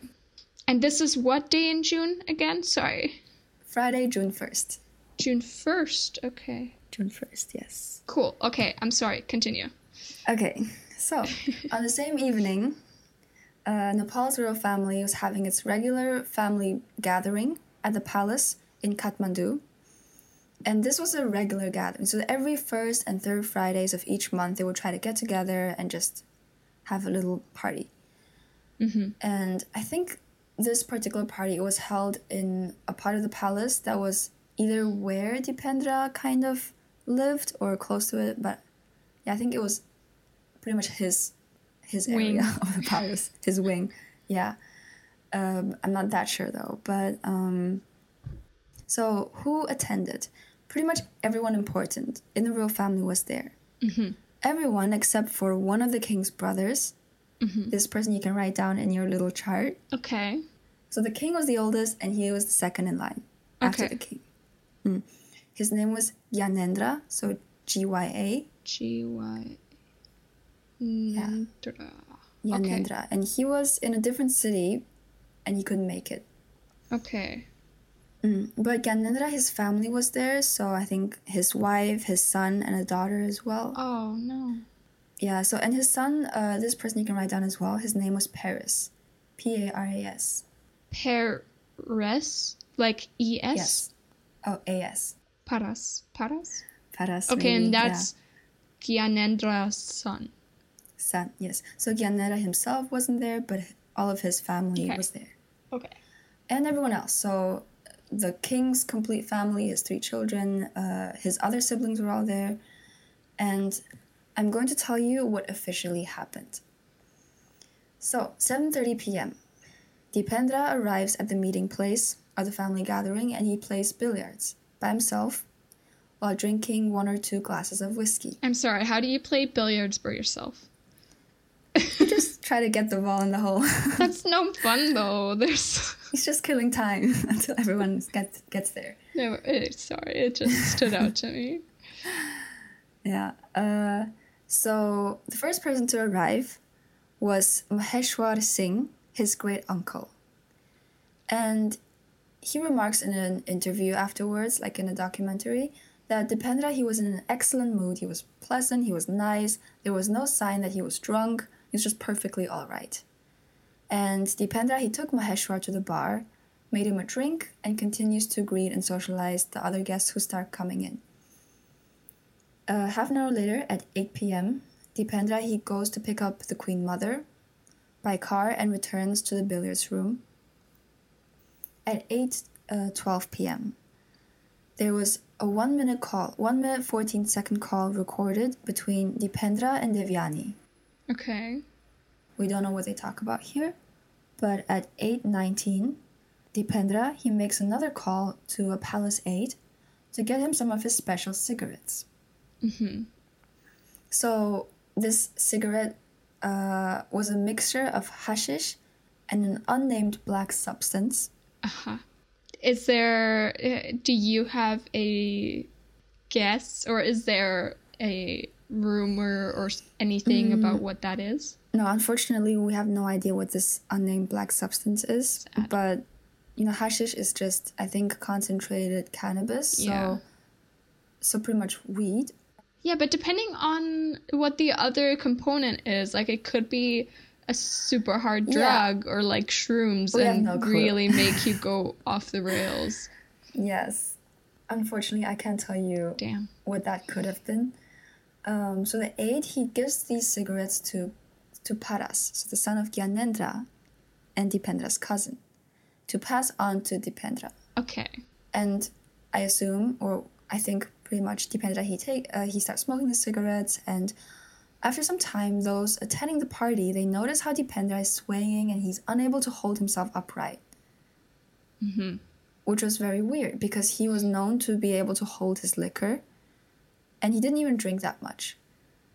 And this is what day in June again? Sorry. Friday, June 1st. June 1st, okay. June 1st, yes. Cool. Okay, I'm sorry. Continue. Okay, so on the same evening, uh, Nepal's royal family was having its regular family gathering at the palace in Kathmandu. And this was a regular gathering. So every first and third Fridays of each month, they would try to get together and just have a little party. Mm-hmm. And I think this particular party was held in a part of the palace that was either where Dipendra kind of lived or close to it, but yeah, I think it was pretty much his his wing. area of the palace, his wing. Yeah, um, I'm not that sure though. But um, so who attended? Pretty much everyone important in the royal family was there. Mm-hmm. Everyone except for one of the king's brothers. Mm-hmm. This person you can write down in your little chart. Okay. So the king was the oldest, and he was the second in line after the king. Mm. His name was Gyanendra, so G Y A. G Y. Yeah. Okay. And he was in a different city and he couldn't make it. Okay. Mm. But Gyanendra, his family was there, so I think his wife, his son, and a daughter as well. Oh, no. Yeah, so and his son, uh, this person you can write down as well, his name was Paris. P A R A S. Paris? Like E S? Yes. Oh, A S. Paras. Paras? Paras. Okay, maybe, and yeah. that's Gyanendra's son. Son, yes. So Gyanendra himself wasn't there, but all of his family Okay. was there. Okay. And everyone else. So the king's complete family, his three children, uh, his other siblings were all there. And I'm going to tell you what officially happened. So, 7:30 p.m. Dipendra arrives at the meeting place of the family gathering and he plays billiards by himself while drinking one or two glasses of whiskey. I'm sorry, how do you play billiards by yourself? Just try to get the ball in the hole. That's no fun though. There's He's just killing time until everyone gets gets there. no eh, sorry, it just stood out to me. Yeah. Uh, so the first person to arrive was Maheshwar Singh, his great uncle. And he remarks in an interview afterwards, like in a documentary, that Dipendra, he was in an excellent mood. He was pleasant, he was nice. There was no sign that he was drunk. Was just perfectly all right. And Dipendra, he took Maheshwar to the bar, made him a drink, and continues to greet and socialize the other guests who start coming in. Uh, half an hour later, at 8 p.m., Dipendra he goes to pick up the Queen Mother by car and returns to the billiards room. At 8 uh, 12 p.m., there was a one minute call, one minute 14 second call recorded between Dipendra and Devyani. Okay. We don't know what they talk about here, but at 8:19, Dipendra he makes another call to a palace aide to get him some of his special cigarettes. Mm-hmm. So this cigarette uh, was a mixture of hashish and an unnamed black substance. Uh-huh. Is there uh, do you have a guess or is there a rumor or anything mm. about what that is? No, unfortunately, we have no idea what this unnamed black substance is. Sad. But you know, hashish is just I think concentrated cannabis. So Yeah. so pretty much weed. Yeah, but depending on what the other component is, like it could be a super hard Yeah. drug or like shrooms We and no really make you go off the rails. Yes. Unfortunately, I can't tell you Damn. what that could have been. Um, so the aide he gives these cigarettes to to Paras, so the son of Gyanendra and Dipendra's cousin, to pass on to Dipendra. Okay. And I assume, or I think pretty much Dipendra he take uh, he starts smoking the cigarettes, and after some time, those attending the party they notice how Dipendra is swaying and he's unable to hold himself upright Mm-hmm. which was very weird because he was known to be able to hold his liquor and he didn't even drink that much.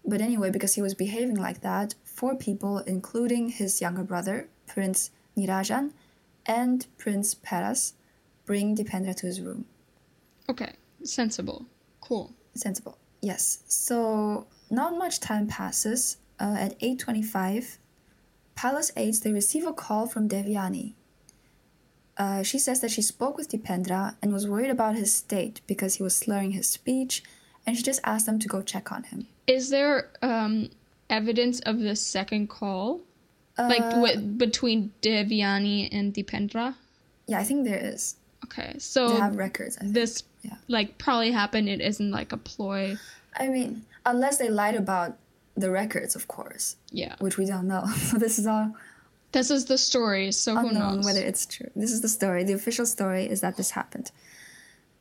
But anyway, because he was behaving like that, four people, including his younger brother, Prince Nirajan, and Prince Paras, bring Dipendra to his room. Okay. Sensible. Cool. Sensible. Yes. So not much time passes. Uh, at 8.25, Palace aides, they receive a call from Devyani. Uh, she says that she spoke with Dipendra and was worried about his state because he was slurring his speech, and she just asked them to go check on him. Is there um evidence of the second call? like Uh, wi- between Devyani and Dipendra? Yeah, I think there is. Okay. So They have records. I, think. this yeah. like probably happened it isn't like a ploy. I mean, unless they lied about the records, of course, Yeah. which we don't know. so this is all This is the story, so who knows? whether it's true. This is the story. The official story is that this happened.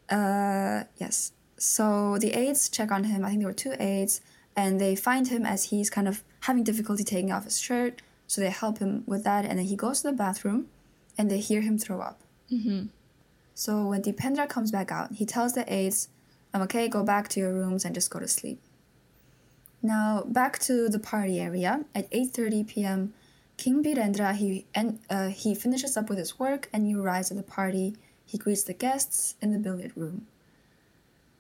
Uh, yes. So the aides check on him. I think there were two aides, and they find him as he's kind of having difficulty taking off his shirt. So they help him with that, and then he goes to the bathroom, and they hear him throw up. hmm So when Dipendra comes back out, he tells the aides, "I'm okay. Go back to your rooms and just go to sleep." Now back to the party area at 8:30 p.m. King Birendra he and uh, he finishes up with his work and he arrives at the party. He greets the guests in the billiard room.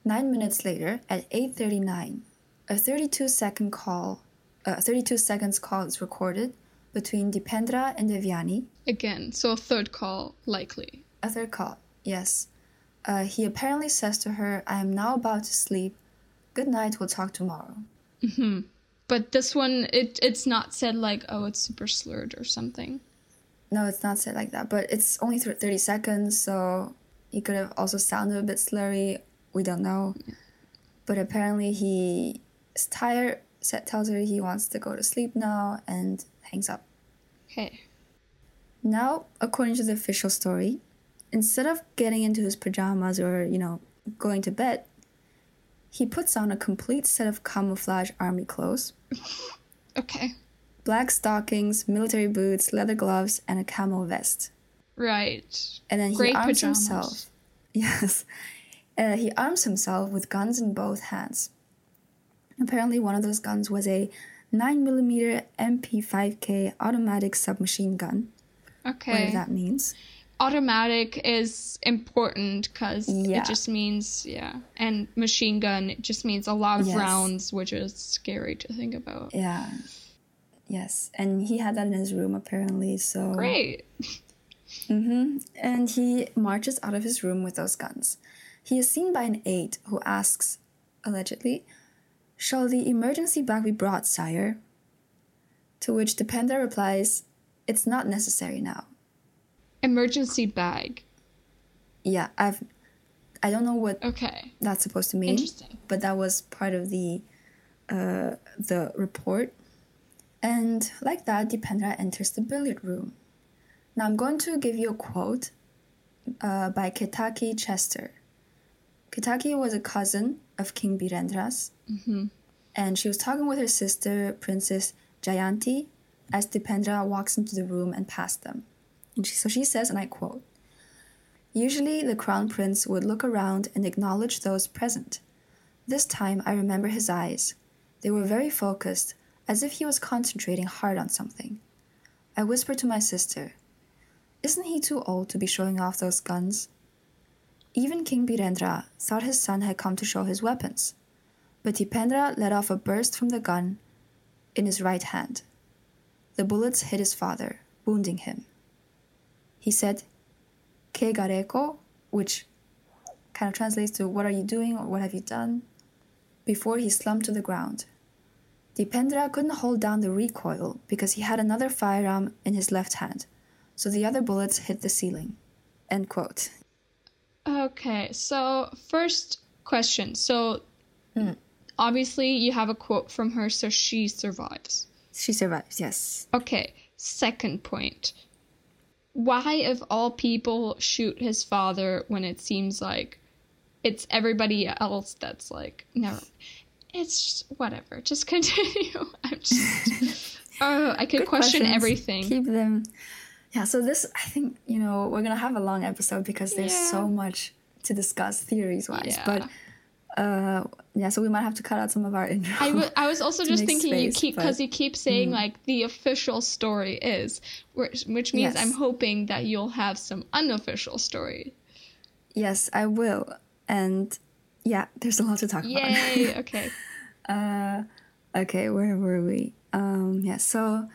Nine minutes later, at 8:39, a 32 second call, uh, 32 seconds call is recorded between Dipendra and Devyani. Again, so a third call likely. A third call, yes. Uh, he apparently says to her, I am now about to sleep. Good night, we'll talk tomorrow. hmm But this one, it it's not said like, oh, it's super slurred or something. No, it's not said like that. But it's only th- thirty seconds, so he could have also sounded a bit slurry. We don't know. Yeah. But apparently he is tired. Set tells her he wants to go to sleep now and hangs up. Okay. Now, according to the official story, instead of getting into his pajamas or, you know, going to bed, he puts on a complete set of camouflage army clothes. okay. Black stockings, military boots, leather gloves, and a camo vest. Right. And then he Great arms pajamas. himself. Yes. Uh, he arms himself with guns in both hands. Apparently, one of those guns was a 9mm MP5K automatic submachine gun. Okay. Whatever that means. Automatic is important because yeah. it just means, yeah. And machine gun, it just means a lot of yes. rounds, which is scary to think about. Yeah. Yes. And he had that in his room, apparently, so. Great. Mm-hmm. And he marches out of his room with those guns. He is seen by an aide who asks, allegedly, Shall the emergency bag be brought, sire? To which Dipendra replies, It's not necessary now. Emergency bag. Yeah, I've I don't know what okay. that's supposed to mean. Interesting. But that was part of the uh, the report. And like that, Dipendra enters the billiard room. Now I'm going to give you a quote uh, by Ketaki Chester. Ketaki was a cousin of King Birendra's, mm-hmm. and she was talking with her sister, Princess Jayanti, as Dipendra walks into the room and past them. And she, so she says, and I quote Usually the crown prince would look around and acknowledge those present. This time I remember his eyes. They were very focused, as if he was concentrating hard on something. I whispered to my sister, isn't he too old to be showing off those guns? Even King Birendra thought his son had come to show his weapons, but Dipendra let off a burst from the gun in his right hand. The bullets hit his father, wounding him. He said, Ke gareko, which kind of translates to what are you doing or what have you done, before he slumped to the ground. Dipendra couldn't hold down the recoil because he had another firearm in his left hand so the other bullets hit the ceiling. End quote. Okay, so first question. So mm. obviously you have a quote from her, so she survives. She survives, yes. Okay, second point. Why, of all people, shoot his father when it seems like it's everybody else that's like, never. It's just, whatever. Just continue. I'm just. oh, I could Good question questions. everything. Keep them yeah, so this, I think, you know, we're going to have a long episode because there's yeah. so much to discuss theories wise. Yeah. But uh, yeah, so we might have to cut out some of our intro. I, w- I was also just thinking space, you keep because you keep saying mm. like the official story is, which, which means yes. I'm hoping that you'll have some unofficial story. Yes, I will, and yeah, there's a lot to talk Yay, about. Yay! Okay. uh, okay, where were we? Um, yeah, so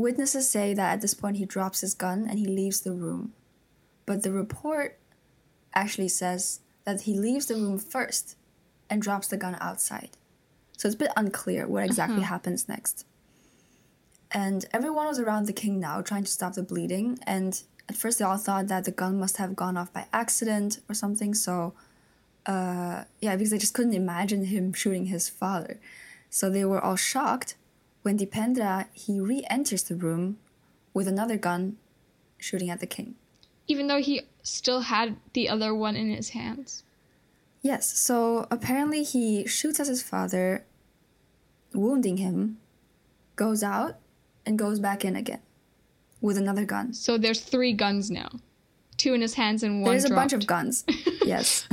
Witnesses say that at this point he drops his gun and he leaves the room. But the report actually says that he leaves the room first and drops the gun outside. So it's a bit unclear what exactly uh-huh. happens next. And everyone was around the king now trying to stop the bleeding. And at first they all thought that the gun must have gone off by accident or something. So, uh, yeah, because they just couldn't imagine him shooting his father. So they were all shocked when Dipendra he re-enters the room with another gun, shooting at the king. Even though he still had the other one in his hands. Yes. So apparently he shoots at his father, wounding him, goes out, and goes back in again with another gun. So there's three guns now. Two in his hands and one There's dropped. a bunch of guns. yes.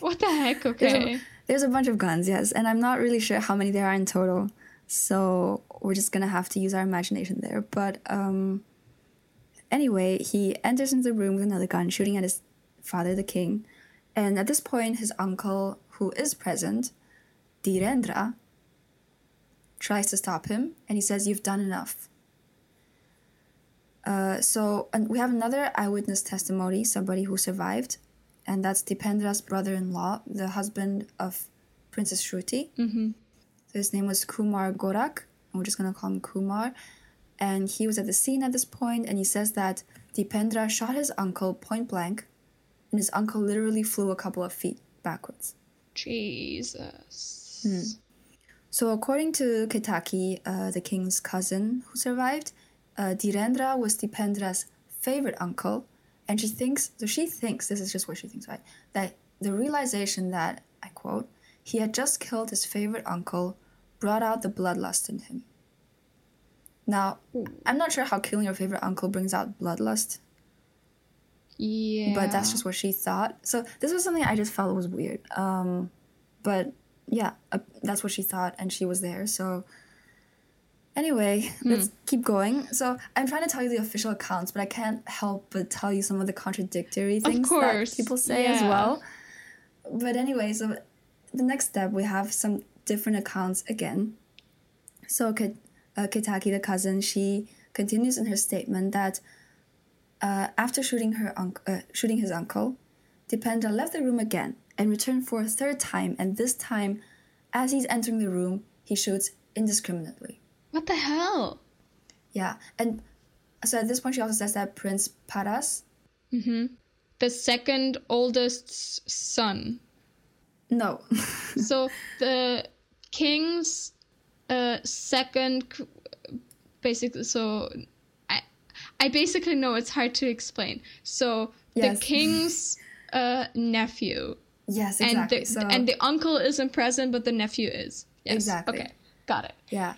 what the heck? Okay. There's a, there's a bunch of guns, yes. And I'm not really sure how many there are in total. So we're just gonna have to use our imagination there. But um, anyway, he enters into the room with another gun, shooting at his father, the king. And at this point, his uncle, who is present, Dhirendra, tries to stop him, and he says, "You've done enough." Uh, so, and we have another eyewitness testimony, somebody who survived, and that's Dipendra's brother-in-law, the husband of Princess Shruti. Mm-hmm So his name was Kumar Gorakh. We're just gonna call him Kumar. And he was at the scene at this point, and he says that Dipendra shot his uncle point blank, and his uncle literally flew a couple of feet backwards. Jesus. Hmm. So, according to Ketaki, uh, the king's cousin who survived, uh, Dhirendra was Dipendra's favorite uncle, and she thinks, so she thinks, this is just what she thinks, right? That the realization that, I quote, he had just killed his favorite uncle brought out the bloodlust in him. Now, I'm not sure how killing your favorite uncle brings out bloodlust. Yeah. But that's just what she thought. So this was something I just felt was weird. Um, but yeah, uh, that's what she thought, and she was there. So anyway, hmm. let's keep going. So I'm trying to tell you the official accounts, but I can't help but tell you some of the contradictory things that people say yeah. as well. But anyway, so the next step we have some different accounts again. So uh, Ketaki, the cousin, she continues in her statement that uh, after shooting her unc- uh, shooting his uncle, Dipendra left the room again and returned for a third time. And this time, as he's entering the room, he shoots indiscriminately. What the hell? Yeah, and so at this point, she also says that Prince Paras, mm-hmm. the second oldest son. No. so the king's uh, second basically so i i basically know it's hard to explain so yes. the king's uh, nephew yes exactly. and the, so, and the uncle isn't present but the nephew is yes. exactly okay got it yeah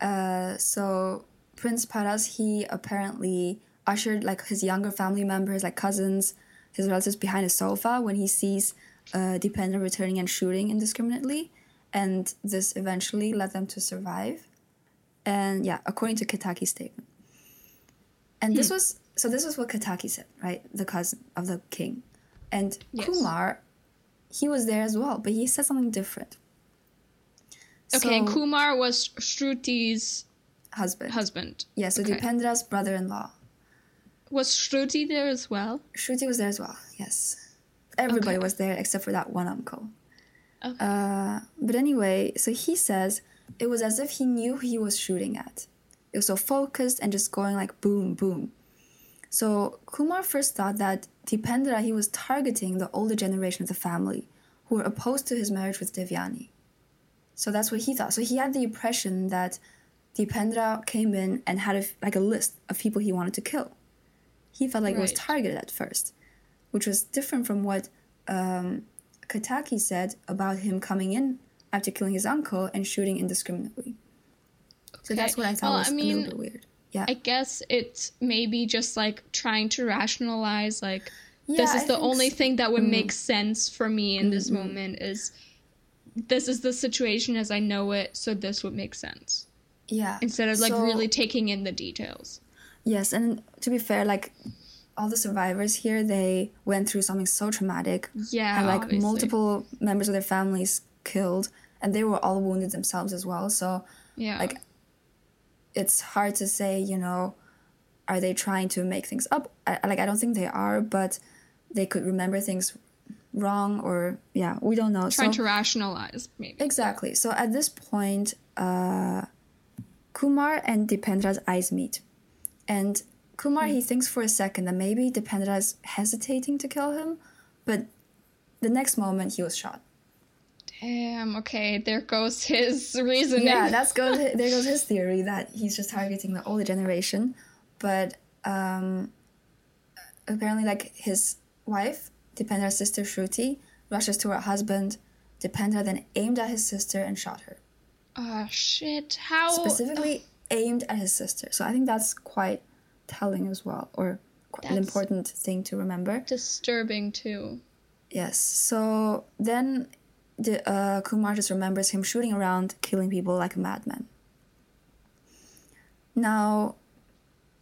uh, so prince paras he apparently ushered like his younger family members like cousins his relatives behind a sofa when he sees uh, Dipendra returning and shooting indiscriminately and this eventually led them to survive. And yeah, according to Ketaki's statement. And this hmm. was so this was what Ketaki said, right? The cousin of the king. And yes. Kumar, he was there as well, but he said something different. Okay, so, Kumar was Shruti's husband. Husband. Yeah, so okay. Dipendra's brother-in-law. Was Shruti there as well? Shruti was there as well. Yes, everybody okay. was there except for that one uncle. Okay. Uh, but anyway, so he says it was as if he knew who he was shooting at. It was so focused and just going like boom, boom. So Kumar first thought that Dipendra he was targeting the older generation of the family who were opposed to his marriage with Devyani. So that's what he thought. So he had the impression that Dipendra came in and had a, like a list of people he wanted to kill. He felt like right. it was targeted at first, which was different from what um, Ketaki said about him coming in after killing his uncle and shooting indiscriminately. Okay. So that's what I thought well, was I mean, a little bit weird. Yeah. I guess it's maybe just like trying to rationalize like yeah, this is I the only so. thing that would mm. make sense for me in mm-hmm. this moment is this is the situation as I know it, so this would make sense. Yeah. Instead of like so, really taking in the details. Yes, and to be fair, like all the survivors here they went through something so traumatic. Yeah and like obviously. multiple members of their families killed and they were all wounded themselves as well. So yeah. like it's hard to say you know are they trying to make things up? I, like i don't think they are but they could remember things wrong or yeah we don't know. Trying so, to rationalize maybe. Exactly. So at this point uh kumar and dipendra's eyes meet. And Kumar, he thinks for a second that maybe Dipendra is hesitating to kill him, but the next moment he was shot. Damn. Okay, there goes his reasoning. Yeah, that's goes. there goes his theory that he's just targeting the older generation, but um, apparently, like his wife, Dipendra's sister Shruti, rushes to her husband. Dipendra then aimed at his sister and shot her. Oh shit! How specifically aimed at his sister? So I think that's quite telling as well, or That's an important thing to remember. Disturbing too. Yes. So then the, uh, Kumar just remembers him shooting around, killing people like a madman. Now,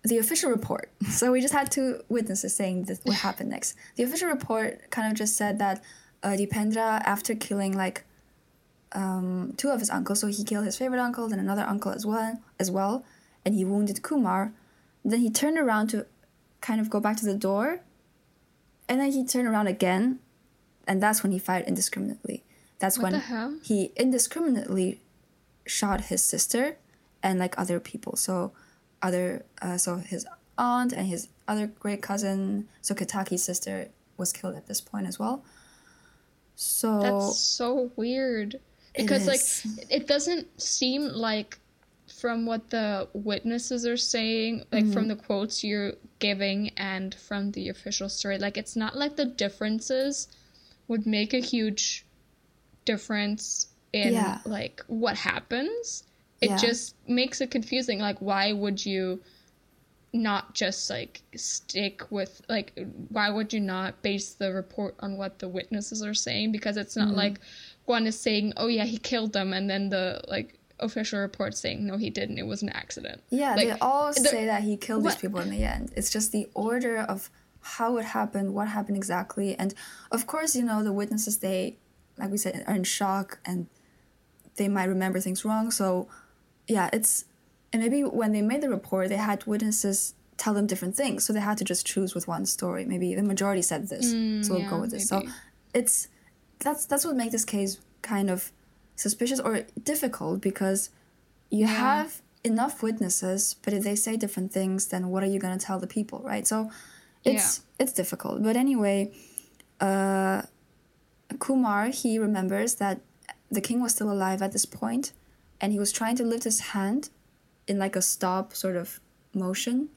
the official report. So we just had two witnesses saying this, what happened next. The official report kind of just said that uh, Dipendra, after killing like um, two of his uncles, so he killed his favorite uncle, then another uncle as well, as well, and he wounded Kumar. Then he turned around to kind of go back to the door. And then he turned around again. And that's when he fired indiscriminately. That's what when he indiscriminately shot his sister and like other people. So other uh, so his aunt and his other great cousin, so Ketaki's sister was killed at this point as well. So That's so weird. Because like it doesn't seem like from what the witnesses are saying, like mm-hmm. from the quotes you're giving and from the official story, like it's not like the differences would make a huge difference in yeah. like what happens. It yeah. just makes it confusing. Like, why would you not just like stick with like why would you not base the report on what the witnesses are saying? Because it's not mm-hmm. like one is saying, "Oh yeah, he killed them," and then the like official report saying, "No, he didn't. It was an accident." Yeah, like, they all say that he killed what? these people in the end. It's just the order of how it happened, what happened exactly, and of course, you know, the witnesses they, like we said, are in shock and they might remember things wrong. So, yeah, it's and maybe when they made the report, they had witnesses tell them different things, so they had to just choose with one story. Maybe the majority said this, mm, so we'll yeah, go with this. Maybe. So, it's that's that's what makes this case kind of suspicious or difficult because you yeah. have enough witnesses, but if they say different things, then what are you going to tell the people, right? So it's yeah. it's difficult. But anyway, uh, Kumar he remembers that the king was still alive at this point, and he was trying to lift his hand in like a stop sort of motion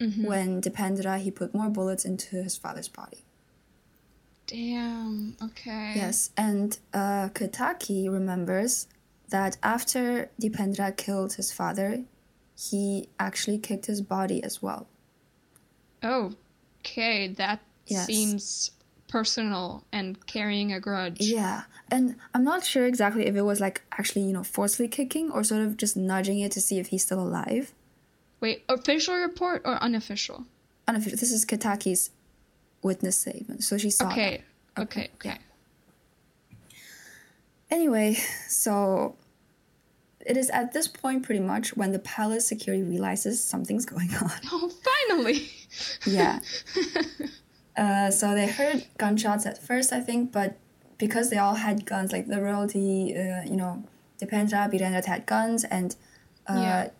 mm-hmm. when Dipendra he put more bullets into his father's body. Damn. Okay. Yes, and uh, Ketaki remembers that after Dipendra killed his father, he actually kicked his body as well. Oh, okay. That yes. seems personal and carrying a grudge. Yeah, and I'm not sure exactly if it was like actually, you know, forcefully kicking or sort of just nudging it to see if he's still alive. Wait, official report or unofficial? Unofficial. This is Ketaki's witness statement. So she saw. Okay. That. Okay. Okay. Yeah. Anyway, so it is at this point pretty much when the palace security realizes something's going on. Oh, finally! yeah. Uh, so they heard gunshots at first, I think, but because they all had guns, like the royalty, uh, you know, Dipendra, Birendra had guns, and uh, yeah.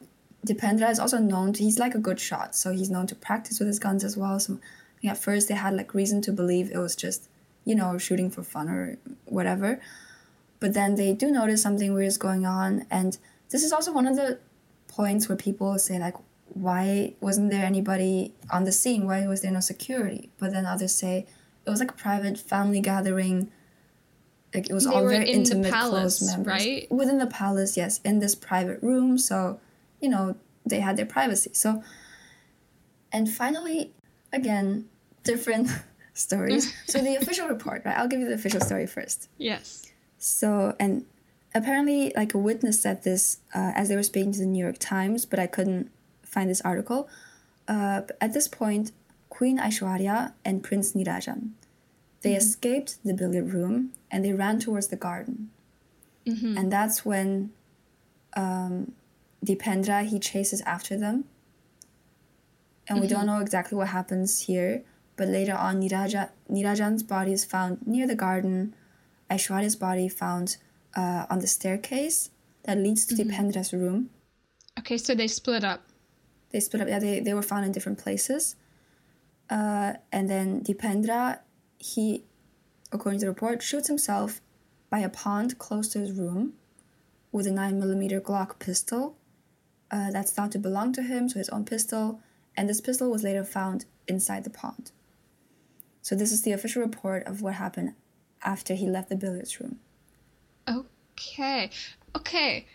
Dipendra is also known to, he's like a good shot, so he's known to practice with his guns as well. So at first they had like reason to believe it was just, you know, shooting for fun or whatever. But then they do notice something weird is going on, and this is also one of the points where people say like, why wasn't there anybody on the scene? Why was there no security? But then others say it was like a private family gathering. Like it was they all very intimate, palace, close members. Right? Within the palace, yes, in this private room. So, you know, they had their privacy. So, and finally, again, different stories. so the official report, right? I'll give you the official story first. Yes. So, and apparently, like a witness said this uh, as they were speaking to the New York Times, but I couldn't find this article. Uh, at this point, Queen Aishwarya and Prince Nirajan, they mm-hmm. escaped the billiard room and they ran towards the garden. Mm-hmm. And that's when um, Dipendra, he chases after them. And mm-hmm. we don't mm-hmm. know exactly what happens here, but later on, Niraja, Nirajan's body is found near the garden, Aishwarya's body found uh, on the staircase that leads to mm-hmm. Dipendra's room. Okay, so they split up they split up. Yeah, they, they were found in different places. Uh, and then Dipendra, he, according to the report, shoots himself by a pond close to his room with a 9mm Glock pistol uh, that's thought to belong to him, so his own pistol, and this pistol was later found inside the pond. So this is the official report of what happened after he left the billiards room. Okay. Okay.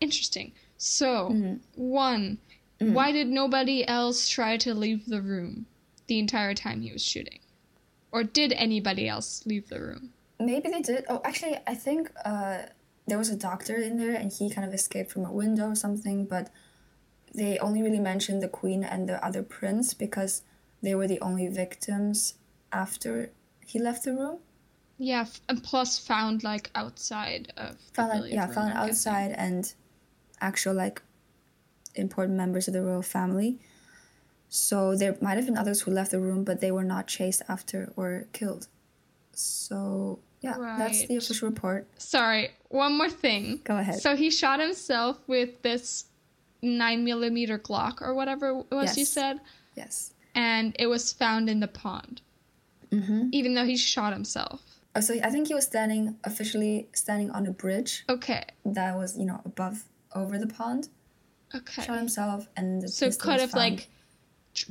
Interesting. So, mm-hmm. one, Mm. Why did nobody else try to leave the room the entire time he was shooting? Or did anybody else leave the room? Maybe they did. Oh, actually, I think uh, there was a doctor in there and he kind of escaped from a window or something, but they only really mentioned the queen and the other prince because they were the only victims after he left the room. Yeah, and plus found like outside of found yeah found outside and actual like important members of the royal family. So there might have been others who left the room, but they were not chased after or killed. So Yeah, right. that's the official report. Sorry, one more thing. Go ahead. So he shot himself with this nine millimeter Glock or whatever it was yes. you said. Yes. And it was found in the pond. Mm-hmm. Even though he shot himself. Oh, so I think he was standing officially standing on a bridge. Okay. That was you know above over the pond. Okay. Shot himself and the so could have like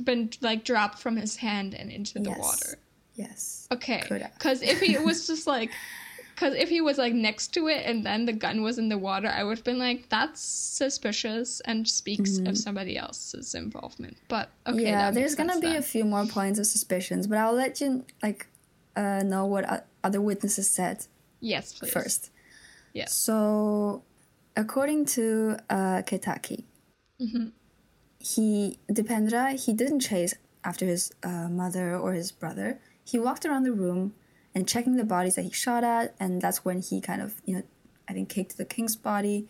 been like dropped from his hand and into the yes. water. Yes. Okay. Because if he was just like, because if he was like next to it and then the gun was in the water, I would have been like, that's suspicious and speaks mm-hmm. of somebody else's involvement. But okay. Yeah, there's gonna be then. a few more points of suspicions, but I'll let you like uh, know what other witnesses said. Yes, please. First. Yes. So, according to uh, Ketaki, mm-hmm. he Dipendra he didn't chase after his uh, mother or his brother he walked around the room and checking the bodies that he shot at, and that's when he kind of, you know, I think kicked the king's body.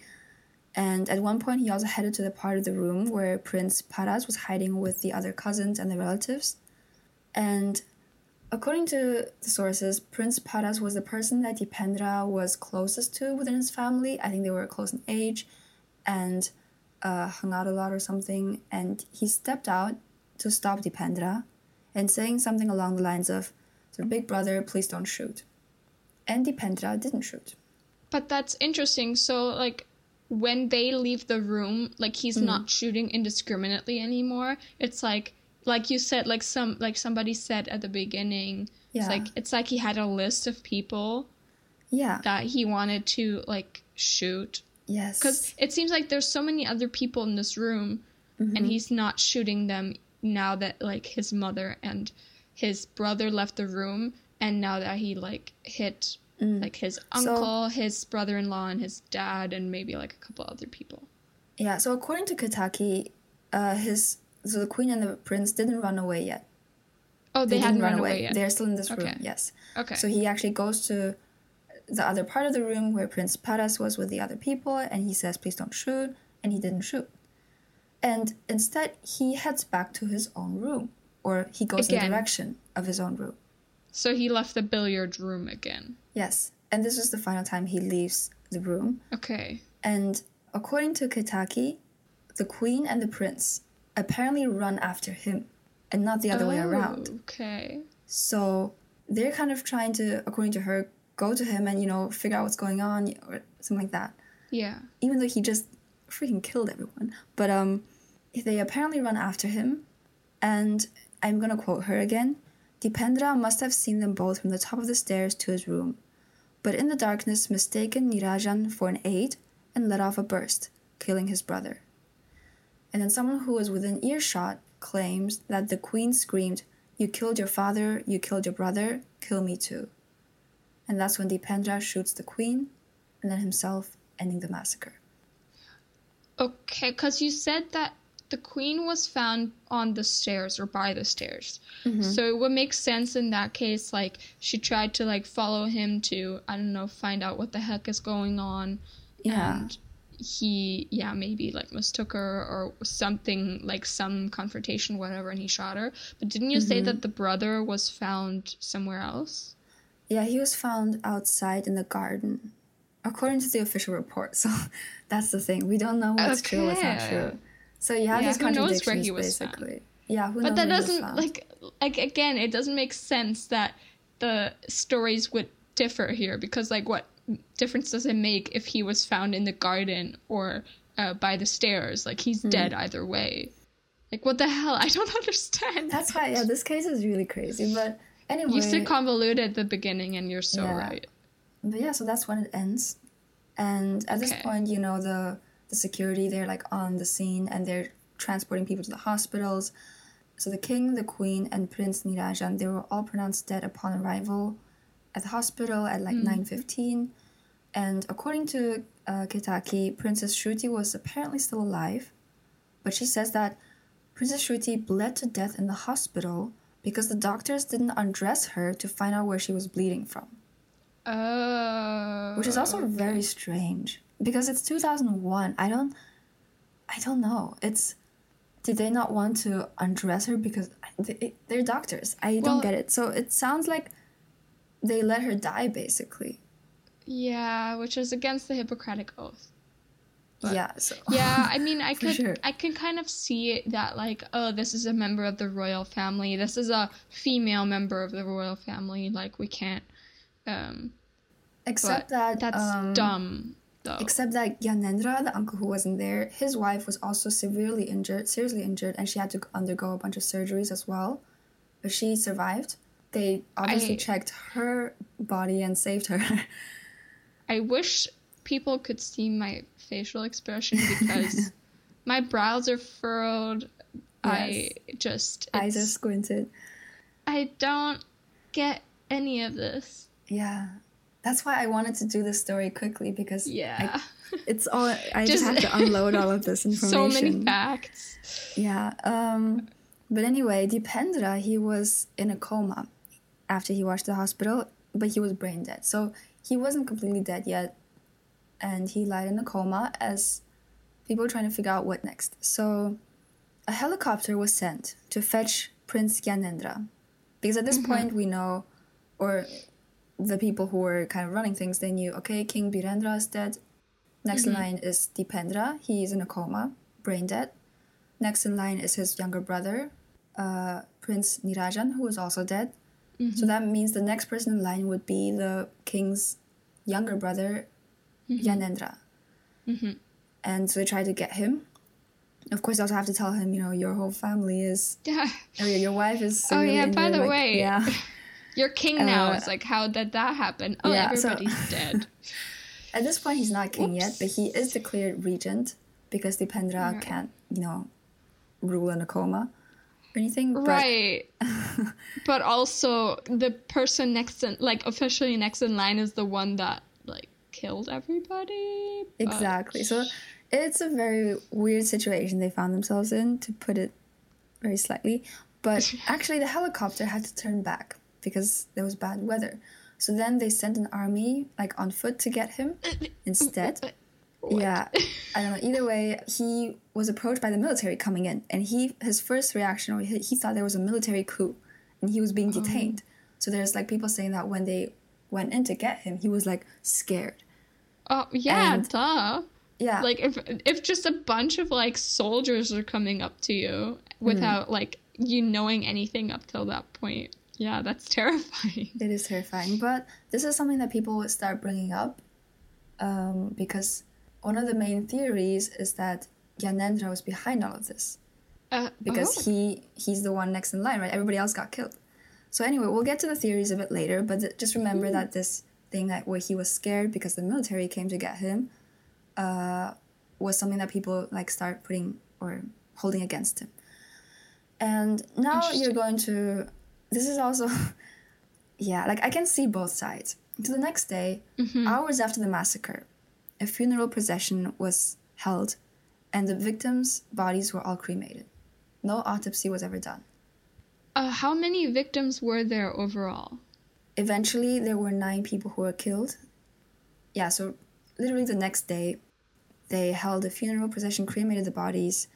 And at one point, he also headed to the part of the room where Prince Paras was hiding with the other cousins and the relatives. And according to the sources, Prince Paras was the person that Dipendra was closest to within his family. I think they were close in age and uh, hung out a lot or something. And he stepped out to stop Dipendra and saying something along the lines of, "So big brother, please don't shoot." And Dipendra didn't shoot. But that's interesting. So, like, when they leave the room, like he's mm. not shooting indiscriminately anymore. It's like, like you said, like some, like somebody said at the beginning. Yeah. It's like it's like he had a list of people. Yeah. That he wanted to like shoot. Yes. Because it seems like there's so many other people in this room, mm-hmm. and he's not shooting them now that like his mother and his brother left the room and now that he like hit mm. like his uncle, so, his brother-in-law and his dad and maybe like a couple other people. Yeah, so according to Ketaki, uh his so the queen and the prince didn't run away yet. Oh, they, they hadn't run, run away. Yet. They're still in this room. Okay. Yes. Okay. So he actually goes to the other part of the room where Prince Paras was with the other people and he says, "Please don't shoot." And he didn't shoot and instead he heads back to his own room or he goes again. in the direction of his own room. So he left the billiard room again. Yes. And this is the final time he leaves the room. Okay. And according to Ketaki the queen and the prince apparently run after him and not the other oh, way around. okay. So they're kind of trying to according to her go to him and you know figure out what's going on or something like that. Yeah. Even though he just freaking killed everyone. But um, they apparently run after him, and I'm gonna quote her again. Dipendra must have seen them both from the top of the stairs to his room, but in the darkness mistaken Nirajan for an aide and let off a burst, killing his brother. And then someone who was within earshot claims that the queen screamed, You killed your father, you killed your brother, kill me too. And that's when Dipendra shoots the queen and then himself, ending the massacre. Okay, because you said that the queen was found on the stairs or by the stairs. Mm-hmm. So it would make sense in that case, like she tried to like follow him to I don't know find out what the heck is going on. Yeah. And he yeah maybe like mistook her or something like some confrontation whatever and he shot her but didn't you mm-hmm. say that the brother was found somewhere else yeah he was found outside in the garden according to the official report. So that's the thing. We don't know what's okay. true, what's not true. So you have yeah, these contradictions basically. Found. Yeah, but that doesn't like like again, it doesn't make sense that the stories would differ here because like what difference does it make if he was found in the garden or uh, by the stairs? Like he's mm. dead either way. Like what the hell? I don't understand. That's why yeah, this case is really crazy. But anyway, you said convoluted at the beginning, and you're so yeah. right. But yeah, so that's when it ends. And at okay. this point, you know, the the security they're like on the scene and they're transporting people to the hospitals. So the king, the queen, and Prince Nirajan, they were all pronounced dead upon arrival at the hospital at like mm. 9.15. And according to uh, Ketaki, Princess Shruti was apparently still alive. But she says that Princess Shruti bled to death in the hospital because the doctors didn't undress her to find out where she was bleeding from. Oh. Which is also okay. very strange because it's 2001. I don't I don't know. It's did they not want to undress her because they, are doctors? I don't get it. So it sounds like they let her die basically. Yeah, which is against the Hippocratic Oath. But, yeah. So. yeah, I mean, I could, sure. I can kind of see it that like, oh, this is a member of the royal family. This is a female member of the royal family. Like, we can't. Um, Except that that's um, dumb. Though. Except that Gyanendra, the uncle who wasn't there, his wife was also severely injured, seriously injured, and she had to undergo a bunch of surgeries as well. But she survived. They obviously I, checked her body and saved her. I wish people could see my facial expression because my brows are furrowed. Yes. I just eyes are squinted. I don't get any of this. Yeah, that's why I wanted to do this story quickly because yeah, I, it's all I just, just have to unload all of this information. So many facts. Yeah. Um. But anyway, Dipendra, he was in a coma after he watched the hospital, but he was brain dead. So he wasn't completely dead yet, and he lied in a coma as people were trying to figure out what next. So a helicopter was sent to fetch Prince Gyanendra. Because at this mm-hmm. point we know, or the people who were kind of running things, they knew, okay, King Birendra is dead. Next mm-hmm. in line is Dipendra. He is in a coma, brain dead. Next in line is his younger brother, uh, Prince Nirajan, who is also dead. Mm-hmm. So that means the next person in line would be the king's younger brother, mm-hmm. Gyanendra. Mm-hmm. And so they tried to get him. Of course, they also have to tell him, you know, your whole family is. Yeah. Yeah, your wife is. Oh, yeah, by the like, way. Yeah. You're king now. Uh, it's like, how did that happen? Oh, yeah, everybody's so, dead. At this point, he's not king Oops. yet, but he is declared regent because Dipendra right. can't, you know, rule in a coma or anything. But... Right. but also, the person next in, like, officially next in line is the one that, like, killed everybody. But... Exactly. So it's a very weird situation they found themselves in, to put it very slightly. But actually, the helicopter had to turn back because there was bad weather. So then they sent an army like on foot to get him instead. What? Yeah, I don't know. Either way, he was approached by the military coming in, and he his first reaction, or he, he thought there was a military coup, and he was being oh. detained. Oh. So there's like people saying that when they went in to get him, he was like scared. Oh yeah, and, duh. Yeah, like if if just a bunch of like soldiers are coming up to you without mm. like you knowing anything up till that point. Yeah, that's terrifying. It is terrifying, but this is something that people would start bringing up um, because one of the main theories is that Gyanendra was behind all of this. Uh, because oh. he he's the one next in line, right? Everybody else got killed. So anyway, we'll get to the theories a bit later, but th- just remember mm. that this thing that where he was scared because the military came to get him uh, was something that people like start putting or holding against him. And now you're going to this is also yeah like i can see both sides. So the next day mm-hmm. hours after the massacre a funeral procession was held and the victims bodies were all cremated. No autopsy was ever done. Uh, how many victims were there overall? Eventually there were nine people who were killed. Yeah so literally the next day they held a funeral procession cremated the bodies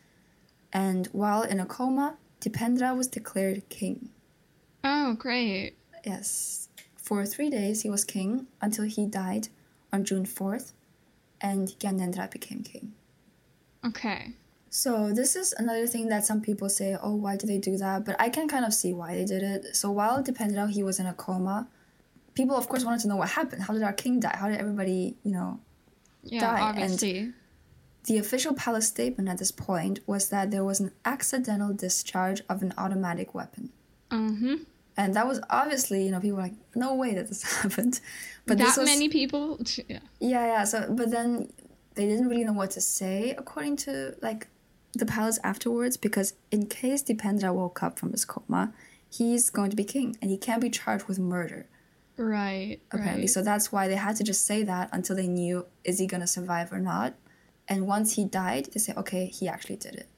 and while in a coma dipendra was declared king Oh, great. Yes. For three days, he was king until he died on June 4th, and Gyanendra became king. Okay. So, this is another thing that some people say, oh, why did they do that? But I can kind of see why they did it. So, while Dipendra, he was in a coma, people, of course, wanted to know what happened. How did our king die? How did everybody, you know, yeah, die? Obviously. And the official palace statement at this point was that there was an accidental discharge of an automatic weapon. Mm-hmm. And that was obviously, you know, people were like, no way that this happened. But that was, many people, yeah. Yeah, yeah. So, but then they didn't really know what to say according to like the palace afterwards because in case Dipendra woke up from his coma, he's going to be king and he can't be charged with murder. Right. Apparently. Right. So that's why they had to just say that until they knew is he going to survive or not. And once he died, they say, okay, he actually did it.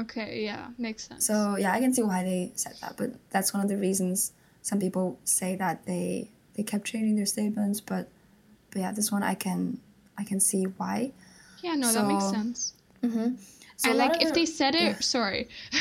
Okay, yeah, makes sense. So yeah, I can see why they said that, but that's one of the reasons some people say that they they kept changing their statements, but but yeah, this one I can I can see why. Yeah, no, so, that makes sense. Mm-hmm. So and like if they said it, yeah. sorry,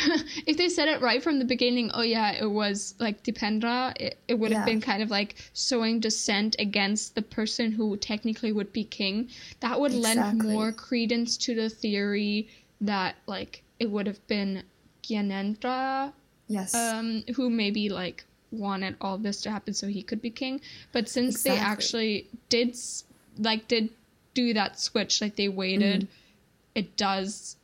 if they said it right from the beginning, oh yeah, it was like Dipendra, it, it would have yeah. been kind of like showing dissent against the person who technically would be king. That would exactly. lend more credence to the theory that like it would have been Gyanendra, yes, um, who maybe like wanted all this to happen so he could be king. But since exactly. they actually did like did do that switch, like they waited, mm. it does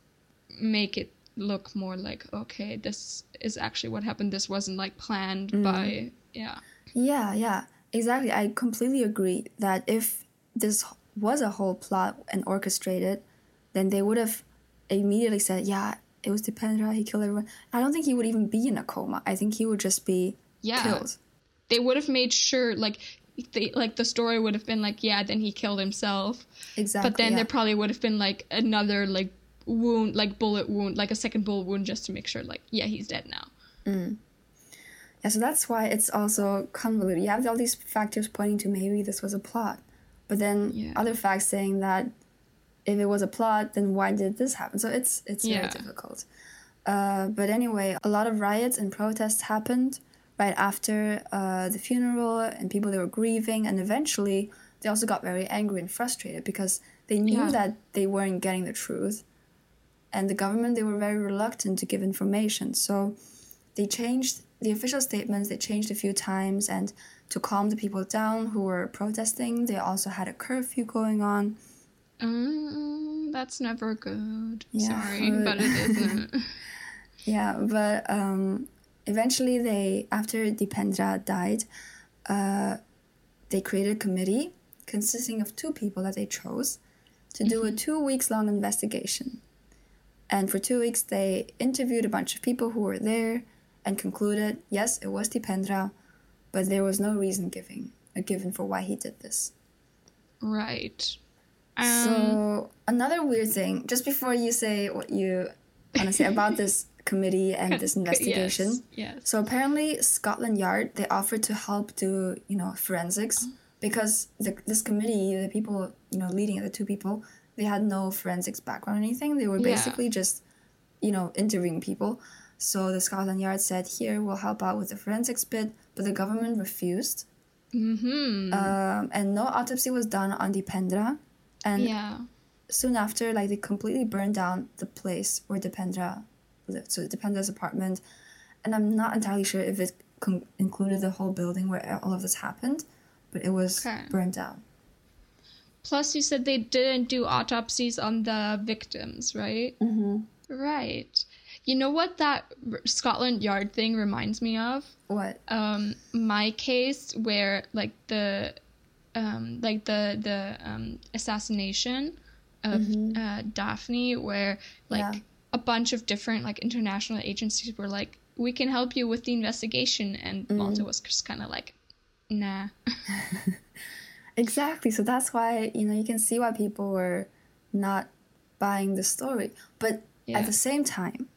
make it look more like okay this is actually what happened this wasn't like planned mm. by yeah yeah yeah exactly i completely agree that if this was a whole plot and orchestrated then they would have immediately said yeah it was Dipendra he killed everyone i don't think he would even be in a coma i think he would just be yeah killed. they would have made sure like they, like the story would have been like yeah then he killed himself exactly but then yeah. there probably would have been like another like wound, like bullet wound, like a second bullet wound, just to make sure, like, yeah, he's dead now. Mm. Yeah, so that's why it's also convoluted. You have all these factors pointing to maybe this was a plot, but then yeah. other facts saying that if it was a plot, then why did this happen? So it's it's yeah. very difficult. Uh, but anyway, a lot of riots and protests happened right after uh, the funeral, and people they were grieving, and eventually they also got very angry and frustrated because they knew yeah. that they weren't getting the truth and the government they were very reluctant to give information so they changed the official statements they changed a few times and to calm the people down who were protesting they also had a curfew going on um, that's never good yeah, sorry but it isn't yeah but um, eventually they after dipendra died uh, they created a committee consisting of two people that they chose to do mm-hmm. a two weeks long investigation and for two weeks, they interviewed a bunch of people who were there and concluded yes, it was Dipendra, but there was no reason giving, uh, given for why he did this. Right. Um, so, another weird thing, just before you say what you want to say about this committee and this investigation. Yes, yes. So, apparently, Scotland Yard, they offered to help do, you know, forensics because the, this committee, the people, you know, leading it, the two people, they had no forensics background or anything. They were basically yeah. just, you know, interviewing people. So the Scotland Yard said, "Here, we'll help out with the forensics bit," but the government refused. Mm-hmm. Um, and no autopsy was done on Dipendra, and yeah. soon after, like they completely burned down the place where Dipendra lived, so Dipendra's apartment. And I'm not entirely sure if it con- included the whole building where all of this happened, but it was okay. burned down. Plus, you said they didn't do autopsies on the victims, right? Mm-hmm. Right. You know what that Scotland Yard thing reminds me of? What? Um, my case where like the, um, like the the um, assassination of mm-hmm. uh, Daphne, where like yeah. a bunch of different like international agencies were like, we can help you with the investigation, and mm. Malta was just kind of like, nah. Exactly. So that's why, you know, you can see why people were not buying the story. But yeah. at the same time,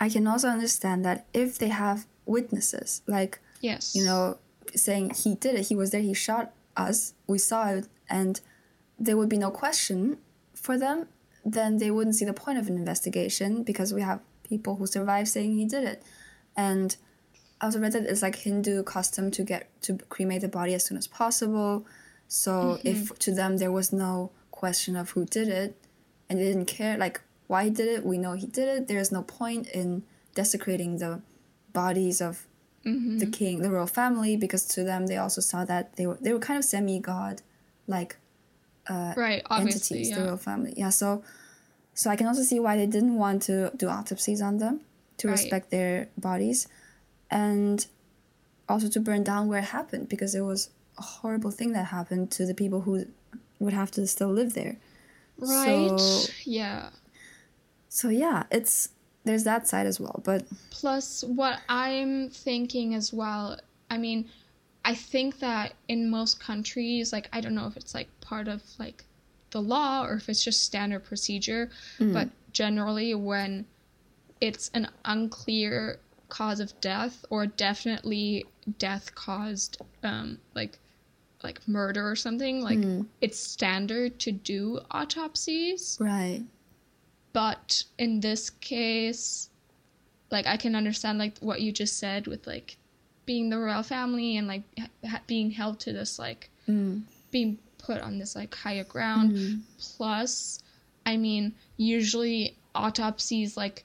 I can also understand that if they have witnesses, like, yes, you know, saying he did it, he was there, he shot us, we saw it, and there would be no question for them, then they wouldn't see the point of an investigation because we have people who survived saying he did it. And I also read that it's like Hindu custom to get to cremate the body as soon as possible. So mm-hmm. if to them there was no question of who did it, and they didn't care like why he did it, we know he did it. There is no point in desecrating the bodies of mm-hmm. the king, the royal family, because to them they also saw that they were they were kind of semi god, like uh, right entities, yeah. the royal family. Yeah, so so I can also see why they didn't want to do autopsies on them to right. respect their bodies, and also to burn down where it happened because it was a horrible thing that happened to the people who would have to still live there. Right. So, yeah. So yeah, it's there's that side as well, but plus what I'm thinking as well, I mean, I think that in most countries, like I don't know if it's like part of like the law or if it's just standard procedure, mm. but generally when it's an unclear cause of death or definitely death caused um like like murder or something, like mm. it's standard to do autopsies. Right. But in this case, like I can understand like what you just said with like being the royal family and like ha- being held to this like Mm. being put on this like higher ground. Mm. Plus, I mean, usually autopsies like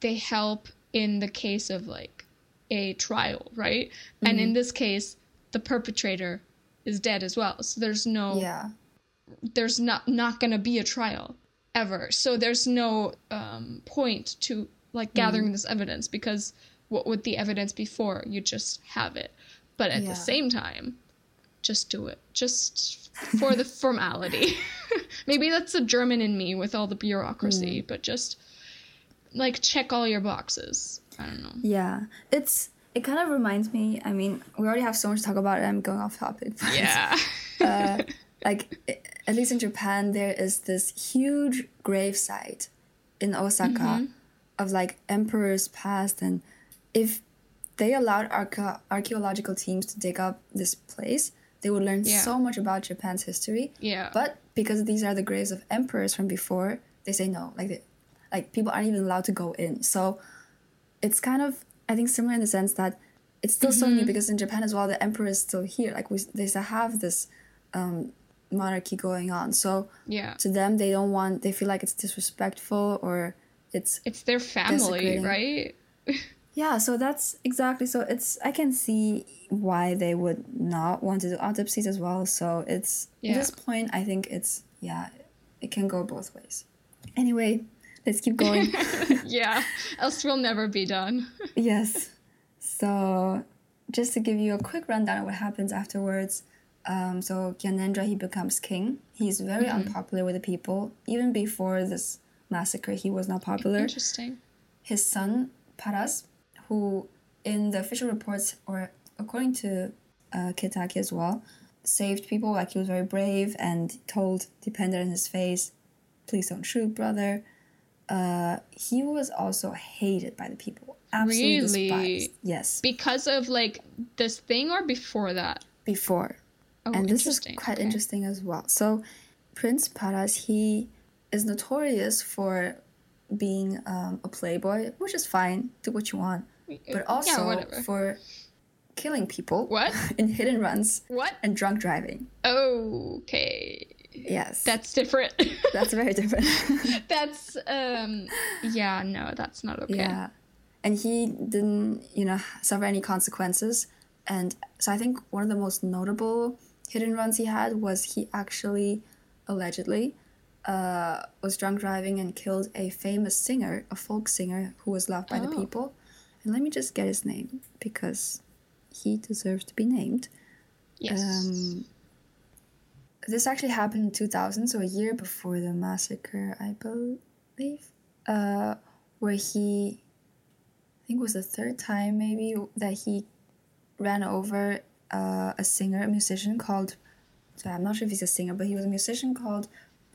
they help in the case of like a trial, right? And in this case, the perpetrator is dead as well. So there's no Yeah. there's not not going to be a trial ever. So there's no um, point to like gathering this evidence because what would the evidence be for? You just have it. But at Yeah. the same time, just do it. Just for the formality. Maybe that's the German in me with all the bureaucracy, but just like check all your boxes. I don't know. Yeah. It's it kind of reminds me. I mean, we already have so much to talk about. And I'm going off topic. but, Yeah. uh, like at least in Japan, there is this huge grave site in Osaka of like emperors past, and if they allowed archae- archaeological teams to dig up this place, they would learn Yeah. so much about Japan's history. yeah. But because these are the graves of emperors from before, they say no. Like, they, like people aren't even allowed to go in. So it's kind of, I think, similar in the sense that it's still so new because in Japan as well, the emperor is still here. Like we, they still have this um, monarchy going on. So yeah. to them, they don't want. They feel like it's disrespectful or it's It's their family, right? yeah. So that's exactly. So it's I can see why they would not want to do autopsies as well. So it's Yeah. at this point, I think it's yeah, it can go both ways. Anyway, let's keep going. yeah. Else we'll never be done. yes. So, just to give you a quick rundown of what happens afterwards. Um, so, Gyanendra, he becomes king. He's very unpopular with the people. Even before this massacre, he was not popular. Interesting. His son, Paras, who in the official reports, or according to uh, Ketaki as well, saved people. Like, he was very brave and told Dipendra in his face, please don't shoot, brother. Uh, he was also hated by the people. Absolutely Really? despised. Yes. Because of like this thing or before that? before. Oh, and this is quite Okay. interesting as well. So, Prince Paras, he is notorious for being um, a playboy, which is fine, do what you want, but also yeah, for killing people What? in hit and runs What? and drunk driving. Okay. Yes, That's different. that's very different. that's um yeah, no, that's not okay. Yeah. And he didn't, you know, suffer any consequences. And so I think one of the most notable hit and runs he had was he actually, allegedly, uh, was drunk driving and killed a famous singer, a folk singer who was loved by the Oh. people. And let me just get his name because he deserves to be named. Yes. Um, this actually happened in 2000, so a year before the massacre, I believe, uh, where he, I think it was the third time maybe, that he ran over uh, a singer, a musician called, so I'm not sure if he's a singer, but he was a musician called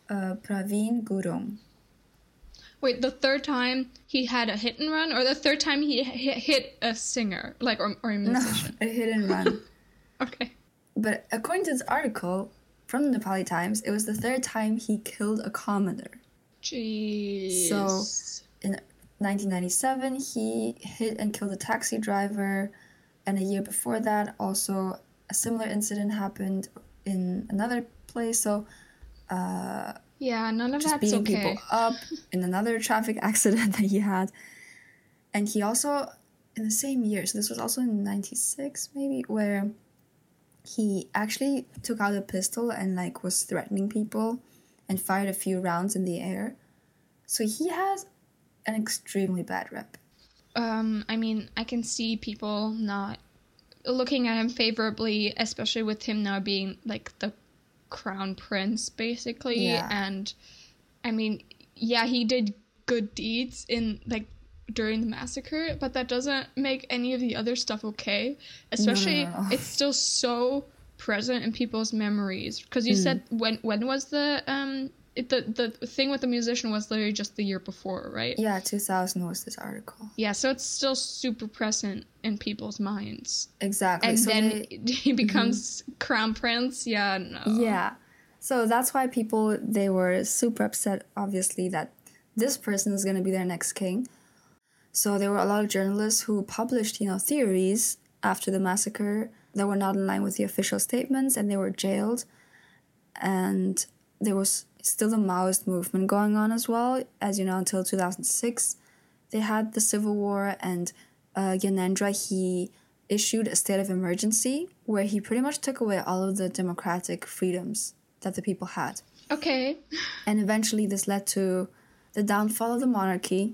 uh, Praveen Gurung. Wait, the third time he had a hit and run, or the third time he hit, a singer, like or, or a No, musician? a hit and run. Okay. but according to this article from the Nepali Times, it was the third time he killed a commoner. Jeez. So- in 1997 he hit and killed a taxi driver and a year before that also a similar incident happened in another place. So uh, yeah, none of just that's beating okay. people up in another traffic accident that he had. And he also in the same year so this was also in 96 maybe where he actually took out a pistol and like was threatening people and fired a few rounds in the air. So he has an extremely bad rep um i mean i can see people not looking at him favorably especially with him now being like the crown prince basically Yeah. and i mean yeah he did good deeds in like during the massacre but that doesn't make any of the other stuff okay especially no, no. it's still so present in people's memories because you said when when was the um it, the the thing with the musician was literally just the year before right yeah 2000 was this article yeah, so it's still super present in people's minds. exactly And so then they- he becomes mm-hmm. crown prince. Yeah, no. Yeah. So that's why people they were super upset obviously that this person is going to be their next king. So there were a lot of journalists who published, you know, theories after the massacre that were not in line with the official statements and they were jailed. And there was still the Maoist movement going on as well, as you know, until 2006. They had the civil war and uh, Gyanendra, he issued a state of emergency where he pretty much took away all of the democratic freedoms that the people had. Okay. And eventually this led to the downfall of the monarchy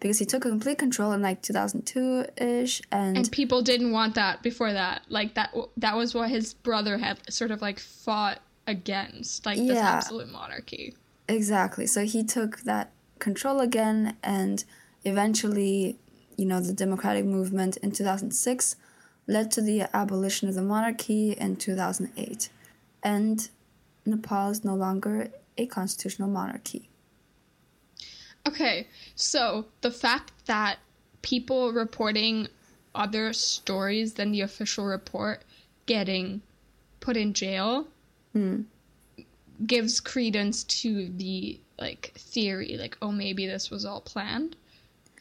because he took complete control in like 2002-ish and and people didn't want that before that like that that was what his brother had sort of like fought against like yeah, this absolute monarchy. Exactly. So he took that control again and eventually you know the democratic movement in 2006 led to the abolition of the monarchy in 2008 and nepal is no longer a constitutional monarchy. Okay, so the fact that people reporting other stories than the official report getting put in jail mm. gives credence to the like theory like oh maybe this was all planned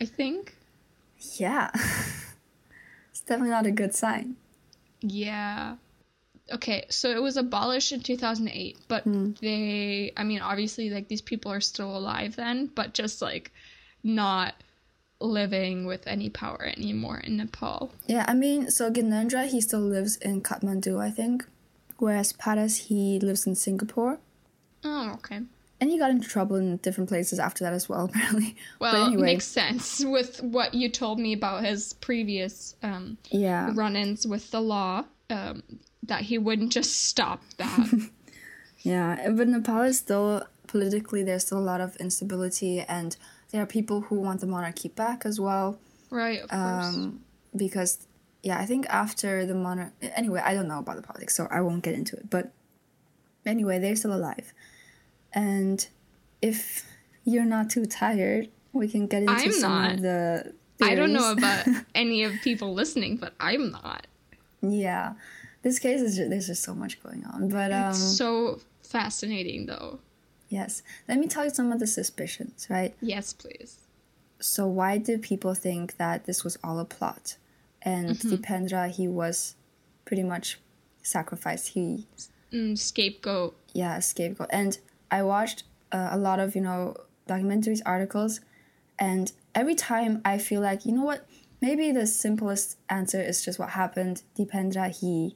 i think yeah it's definitely not a good sign yeah okay, so it was abolished in 2008, but mm. they, I mean, obviously, like these people are still alive then, but just like not living with any power anymore in Nepal. Yeah, I mean, so Gyanendra, he still lives in Kathmandu, I think, whereas Paras, he lives in Singapore. Oh, okay. And he got into trouble in different places after that as well, apparently. Well, but anyway. makes sense with what you told me about his previous um, yeah. run-ins with the law. Um, that he wouldn't just stop that. yeah, but Nepal is still politically there's still a lot of instability, and there are people who want the monarchy back as well. Right, of course. Um, because yeah, I think after the monarch. Anyway, I don't know about the politics, so I won't get into it. But anyway, they're still alive, and if you're not too tired, we can get into I'm some not. of the. Theories. I don't know about any of people listening, but I'm not. Yeah this case is just, there's just so much going on. But um, it's so fascinating, though. Yes, let me tell you some of the suspicions, right? Yes, please. So why do people think that this was all a plot? And mm-hmm. Dipendra, he was pretty much sacrificed. He mm, scapegoat. Yeah, scapegoat. And I watched uh, a lot of you know documentaries, articles, and every time I feel like you know what, maybe the simplest answer is just what happened. Dipendra, he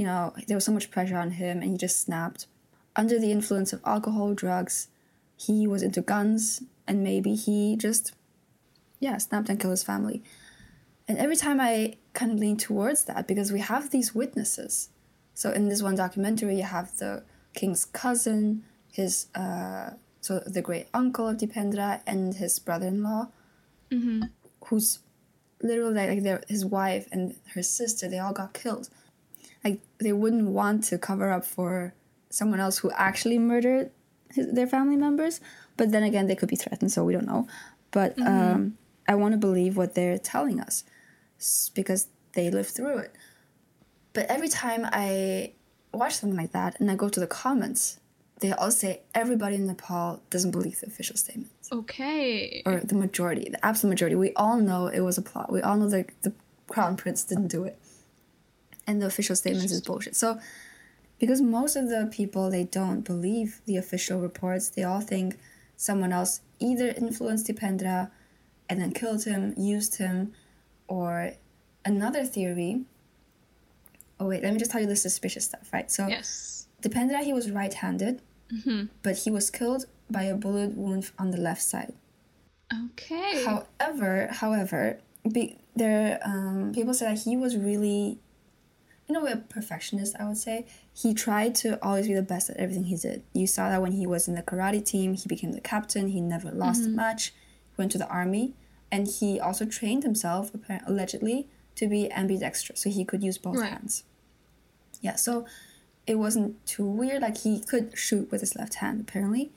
you know, there was so much pressure on him and he just snapped. Under the influence of alcohol, drugs, he was into guns and maybe he just, yeah, snapped and killed his family. And every time I kind of lean towards that because we have these witnesses. So in this one documentary, you have the king's cousin, his, uh, so the great uncle of Dipendra, and his brother in law, mm-hmm. who's literally like their, his wife and her sister, they all got killed like they wouldn't want to cover up for someone else who actually murdered his, their family members but then again they could be threatened so we don't know but mm-hmm. um, i want to believe what they're telling us because they lived through it. But every time i watch something like that and i go to the comments they all say everybody in nepal doesn't believe the official statements. Okay. Or the majority the absolute majority. We all know it was a plot. We all know that the crown prince didn't do it. And the official statements is bullshit. So because most of the people they don't believe the official reports, they all think someone else either influenced Dipendra and then killed him, used him, or another theory. Oh wait, let me just tell you the suspicious stuff, right? So yes. Dipendra he was right-handed, mm-hmm. but he was killed by a bullet wound on the left side. Okay. However, however, be, there um, people say that he was really in a way a perfectionist i would say he tried to always be the best at everything he did you saw that when he was in the karate team he became the captain he never lost mm-hmm. a match went to the army and he also trained himself allegedly to be ambidextrous. So he could use both right. hands. Yeah so it wasn't too weird. Like he could shoot with his left hand apparently.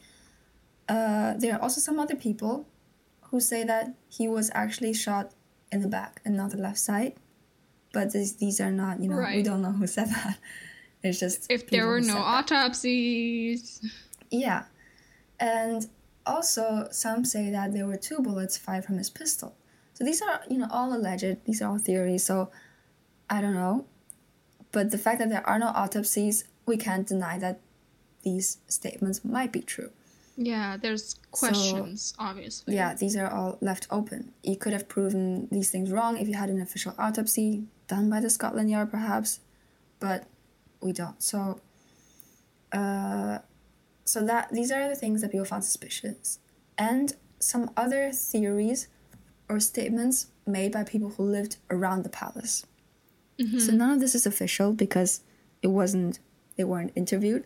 Uh, there are also some other people who say that he was actually shot in the back and not the left side. But this, these are not you know right. we don't know who said that. It's just if there were no autopsies. Yeah. And also, some say that there were two bullets fired from his pistol. So these are, you know, all alleged. These are all theories. So I don't know. But the fact that there are no autopsies, we can't deny that these statements might be true. Yeah, there's questions, so, obviously. Yeah, these are all left open. You could have proven these things wrong if you had an official autopsy done by the Scotland Yard, perhaps, but we don't. So, uh, so that these are the things that people found suspicious, and some other theories or statements made by people who lived around the palace. Mm-hmm. So none of this is official because it wasn't. They weren't interviewed.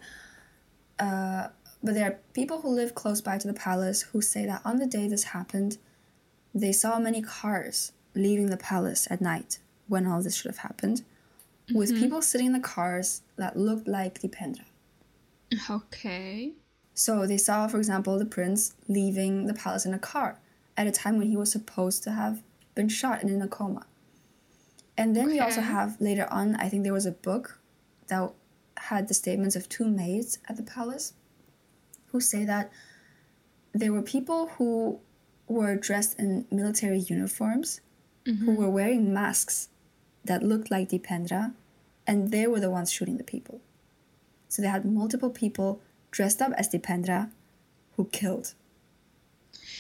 Uh, but there are people who live close by to the palace who say that on the day this happened, they saw many cars leaving the palace at night when all this should have happened, mm-hmm. with people sitting in the cars that looked like the Dipendra. Okay. So they saw, for example, the prince leaving the palace in a car at a time when he was supposed to have been shot and in a coma. And then okay. we also have later on, I think there was a book that had the statements of two maids at the palace who say that there were people who were dressed in military uniforms mm-hmm. who were wearing masks that looked like Dipendra, and they were the ones shooting the people. So they had multiple people dressed up as Dipendra who killed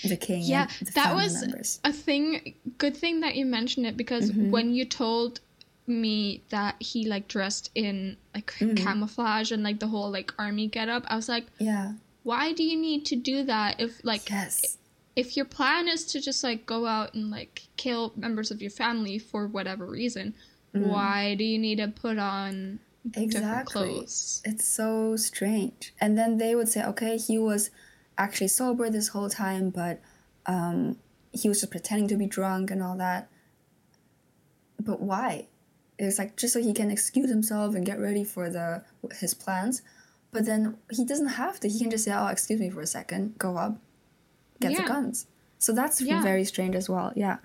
the king. Yeah, the that was members. a thing. Good thing that you mentioned it because mm-hmm. when you told me that he like dressed in like mm-hmm. camouflage and like the whole like army getup, I was like, yeah, why do you need to do that if like yes. if your plan is to just like go out and like kill members of your family for whatever reason, mm. why do you need to put on exactly. It's so strange. And then they would say, okay, he was actually sober this whole time, but um, he was just pretending to be drunk and all that. But why? It's like just so he can excuse himself and get ready for the his plans. But then he doesn't have to. He can just say, "Oh, excuse me for a second. Go up, get yeah. the guns." So that's yeah. very strange as well. Yeah,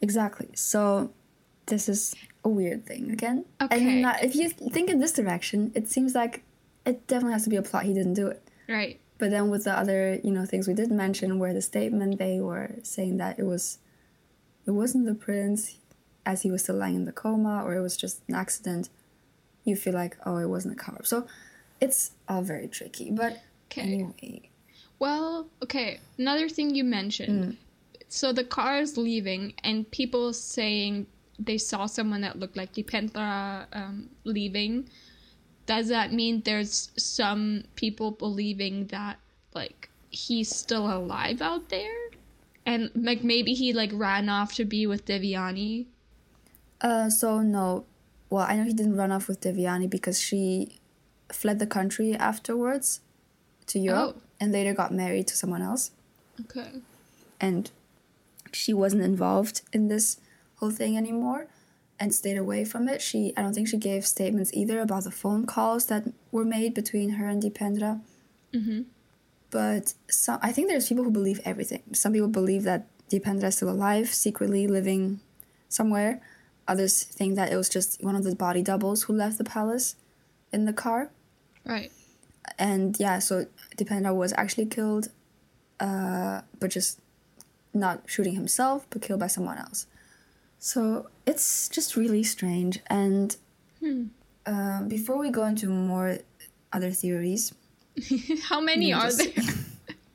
exactly. So this is a weird thing again. Okay. And if you think in this direction, it seems like it definitely has to be a plot. He didn't do it. Right. But then with the other, you know, things we did mention, where the statement they were saying that it was, it wasn't the prince, as he was still lying in the coma, or it was just an accident. You feel like, oh, it wasn't a cover. So, it's all very tricky. But okay. anyway. Well, okay. Another thing you mentioned. Mm. So the car is leaving, and people saying they saw someone that looked like Dipendra um, leaving, does that mean there's some people believing that like he's still alive out there? And like maybe he like ran off to be with Devyani? Uh so no. Well, I know he didn't run off with Devyani because she fled the country afterwards to Europe oh. and later got married to someone else. Okay. And she wasn't involved in this whole thing anymore and stayed away from it. She I don't think she gave statements either about the phone calls that were made between her and Dipendra. Mm-hmm. But some, I think there's people who believe everything. Some people believe that Dipendra is still alive, secretly living somewhere. Others think that it was just one of the body doubles who left the palace in the car. Right. And yeah, so Dipendra was actually killed, uh, but just not shooting himself, but killed by someone else. So it's just really strange. And hmm. uh, before we go into more other theories, how many are just, there?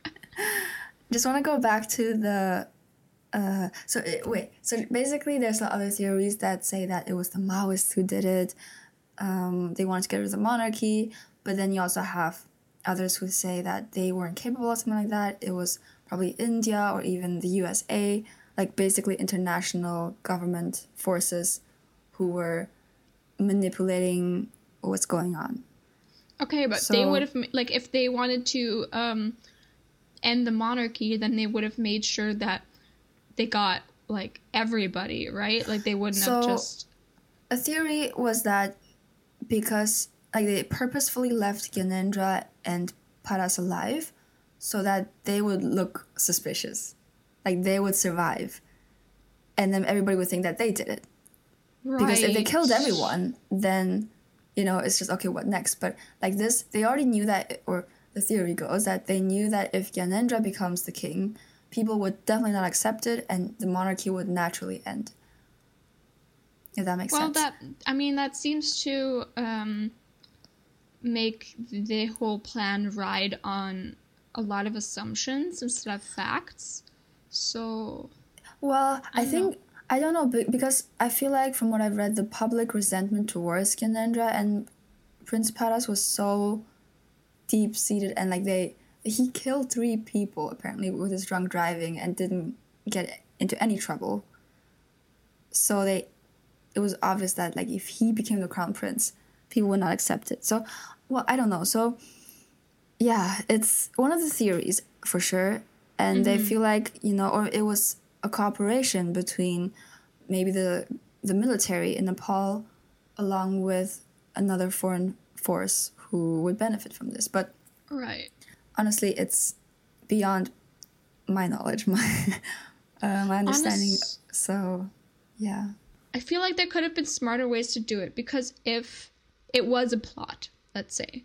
just want to go back to the. Uh, so it, wait, so basically, there's the other theories that say that it was the Maoists who did it. Um, they wanted to get rid of the monarchy, but then you also have others who say that they weren't capable of something like that. It was probably India or even the USA like basically international government forces who were manipulating what's going on. Okay, but so, they would have like if they wanted to um, end the monarchy, then they would have made sure that they got like everybody, right? Like they wouldn't so have just. A theory was that because like they purposefully left Gyanendra and Paras alive, so that they would look suspicious like they would survive and then everybody would think that they did it right. because if they killed everyone then you know it's just okay what next but like this they already knew that or the theory goes that they knew that if Gyanendra becomes the king, people would definitely not accept it and the monarchy would naturally end. If that makes well, sense. Well, that I mean that seems to um, make the whole plan ride on a lot of assumptions instead of facts. So. Well, I, I think know. I don't know because I feel like from what I've read, the public resentment towards Gyanendra and Prince Paras was so deep seated and like they he killed three people apparently with his drunk driving and didn't get into any trouble. So they it was obvious that like if he became the crown prince, people would not accept it. So well, I don't know. So yeah, it's one of the theories for sure. And mm-hmm. they feel like, you know, or it was a cooperation between maybe the the military in Nepal along with another foreign force who would benefit from this. But right. honestly, it's beyond my knowledge, my uh, my understanding. Honest, so, yeah. I feel like there could have been smarter ways to do it because if it was a plot, let's say,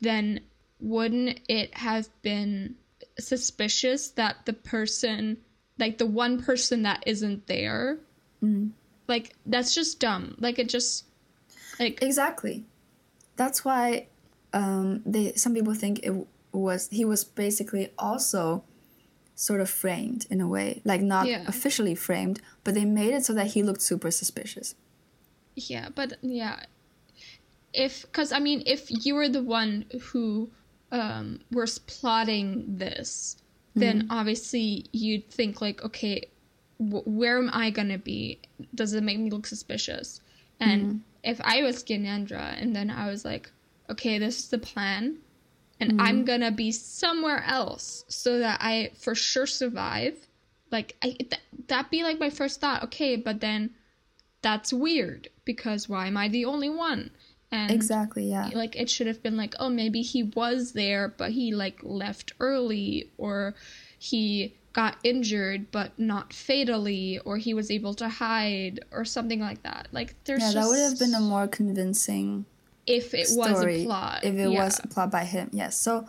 then wouldn't it have been suspicious that the person, like the one person that isn't there, mm. like that's just dumb. Like it just, like exactly. That's why um, they some people think it was he was basically also sort of framed in a way, like not yeah. officially framed, but they made it so that he looked super suspicious. Yeah, but yeah, if because I mean, if you were the one who um, was plotting this, then mm-hmm. obviously you'd think like, okay, wh- where am I gonna be? Does it make me look suspicious? And mm-hmm. if I was Gyanendra, and then I was like, okay, this is the plan, and mm-hmm. I'm gonna be somewhere else so that I for sure survive. Like I th- that be like my first thought. Okay, but then that's weird because why am I the only one? And exactly, yeah. Like it should have been like, oh, maybe he was there, but he like left early, or he got injured but not fatally, or he was able to hide, or something like that. Like there's yeah, just... that would have been a more convincing if it story, was a plot. If it yeah. was a plot by him, yes. So,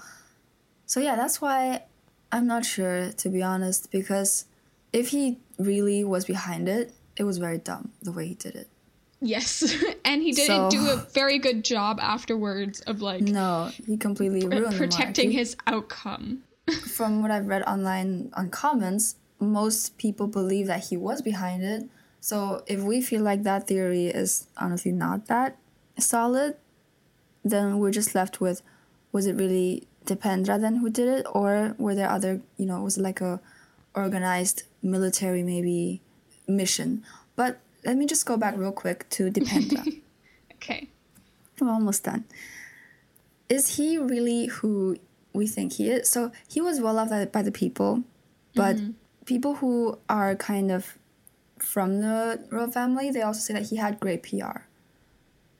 so yeah, that's why I'm not sure to be honest, because if he really was behind it, it was very dumb the way he did it. Yes, and he didn't so, do a very good job afterwards of like no, he completely ruined protecting his outcome. from what I've read online on comments, most people believe that he was behind it. So if we feel like that theory is honestly not that solid, then we're just left with was it really Dipendra then who did it, or were there other you know was it like a organized military maybe mission? But let me just go back real quick to Dipendra. okay. I'm almost done. Is he really who we think he is? So he was well loved by the people, but mm-hmm. people who are kind of from the royal family, they also say that he had great PR.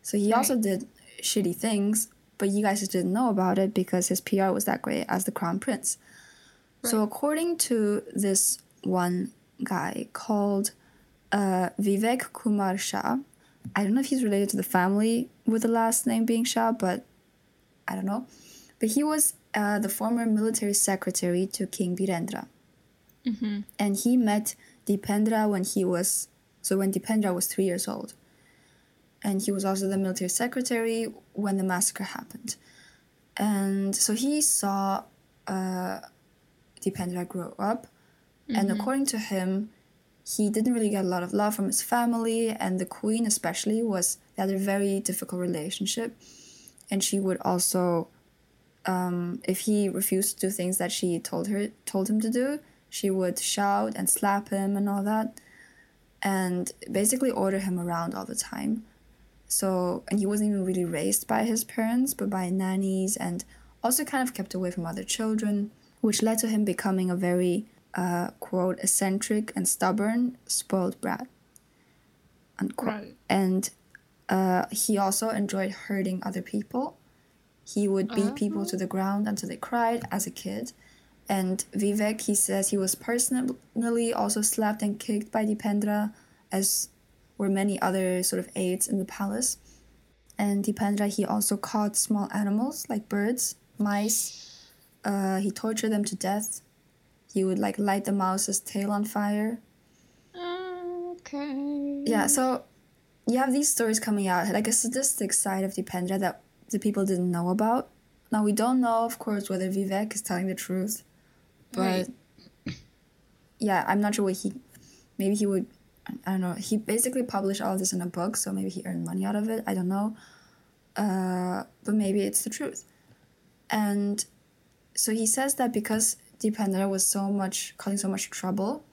So he right. also did shitty things, but you guys just didn't know about it because his PR was that great as the crown prince. Right. So according to this one guy called uh, Vivek Kumar Shah. I don't know if he's related to the family with the last name being Shah, but I don't know. But he was uh, the former military secretary to King Birendra. Mm-hmm. And he met Dipendra when he was, so when Dipendra was three years old. And he was also the military secretary when the massacre happened. And so he saw uh, Dipendra grow up. Mm-hmm. And according to him, he didn't really get a lot of love from his family, and the queen, especially, was they had a very difficult relationship. And she would also, um, if he refused to do things that she told her told him to do, she would shout and slap him and all that, and basically order him around all the time. So, and he wasn't even really raised by his parents, but by nannies, and also kind of kept away from other children, which led to him becoming a very uh, quote eccentric and stubborn spoiled brat unquote right. and uh, he also enjoyed hurting other people he would beat uh-huh. people to the ground until they cried as a kid and vivek he says he was personally also slapped and kicked by dipendra as were many other sort of aides in the palace and dipendra he also caught small animals like birds mice. Uh, he tortured them to death. He would like light the mouse's tail on fire. Okay. Yeah, so you have these stories coming out, like a sadistic side of Dipendra that the people didn't know about. Now we don't know, of course, whether Vivek is telling the truth, but right. yeah, I'm not sure what he. Maybe he would. I don't know. He basically published all of this in a book, so maybe he earned money out of it. I don't know. Uh, but maybe it's the truth. And so he says that because Dipendra was so much causing so much trouble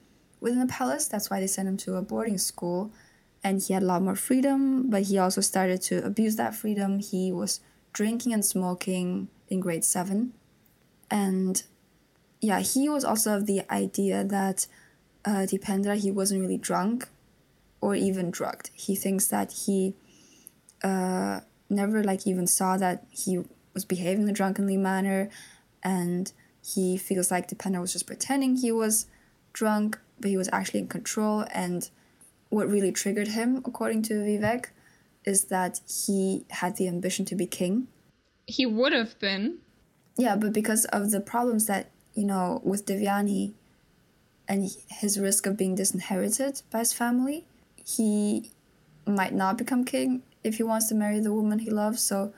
within the palace, that's why they sent him to a boarding school, and he had a lot more freedom. But he also started to abuse that freedom. He was drinking and smoking in grade seven. And yeah, he was also of the idea that uh, he wasn't really drunk or even drugged. He thinks that he uh, never like even saw that he was behaving in a drunkenly manner and he feels like Dipendra was just pretending he was drunk, but he was actually in control. And what really triggered him, according to Vivek, is that he had the ambition to be king. He would have been. Yeah, but because of the problems that, you know, with Devyani and his risk of being disinherited by his family, he might not become king if he wants to marry the woman he loves. So,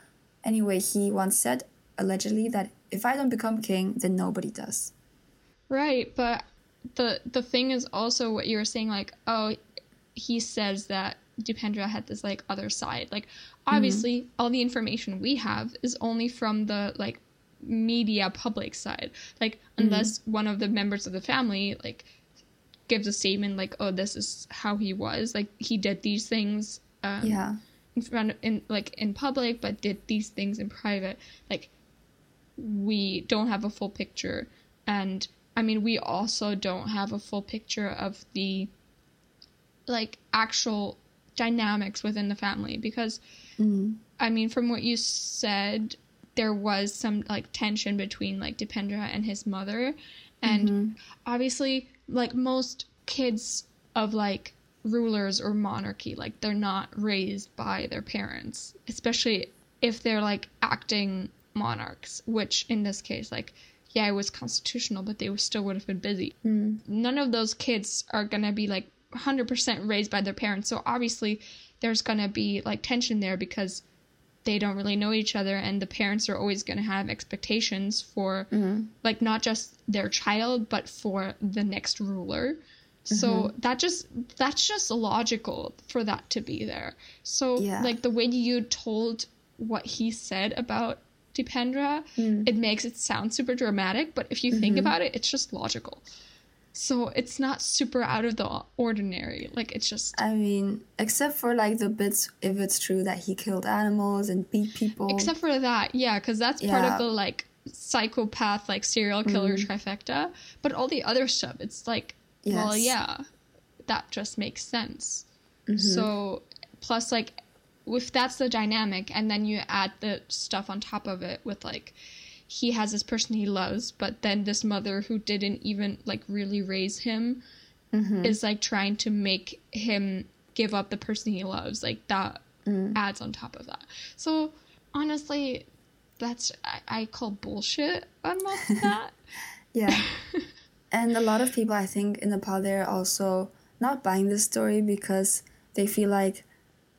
anyway, he once said, allegedly, that if I don't become king, then nobody does. Right, but the the thing is also what you were saying, like, oh, he says that Dipendra had this like other side. Like obviously mm-hmm. all the information we have is only from the like media public side. Like mm-hmm. unless mm-hmm. one of the members of the family like gives a statement like, "Oh, this is how he was. Like he did these things." Um, yeah. In front of, in like in public, but did these things in private. Like we don't have a full picture, and I mean we also don't have a full picture of the like actual dynamics within the family because mm. I mean from what you said there was some like tension between like Dipendra and his mother and mm-hmm. obviously like most kids of like rulers or monarchy like they're not raised by their parents especially if they're like acting monarchs which in this case like yeah it was constitutional but they still would have been busy mm. none of those kids are gonna be like 100% raised by their parents. So obviously there's going to be like tension there because they don't really know each other and the parents are always going to have expectations for mm-hmm. like not just their child but for the next ruler. So mm-hmm. that just that's just logical for that to be there. So yeah. like the way you told what he said about Dipendra, mm. it makes it sound super dramatic, but if you mm-hmm. think about it, it's just logical. So it's not super out of the ordinary. Like it's just. I mean, except for like the bits, if it's true that he killed animals and beat people. Except for that, yeah, because that's yeah. part of the like psychopath, like serial killer mm. trifecta. But all the other stuff, it's like, yes. well, yeah, that just makes sense. Mm-hmm. So plus, like, if that's the dynamic, and then you add the stuff on top of it with like he has this person he loves, but then this mother who didn't even like really raise him mm-hmm. is like trying to make him give up the person he loves. Like that mm. adds on top of that. So honestly, that's I, I call bullshit on most of that. yeah. and a lot of people I think in Nepal they're also not buying this story because they feel like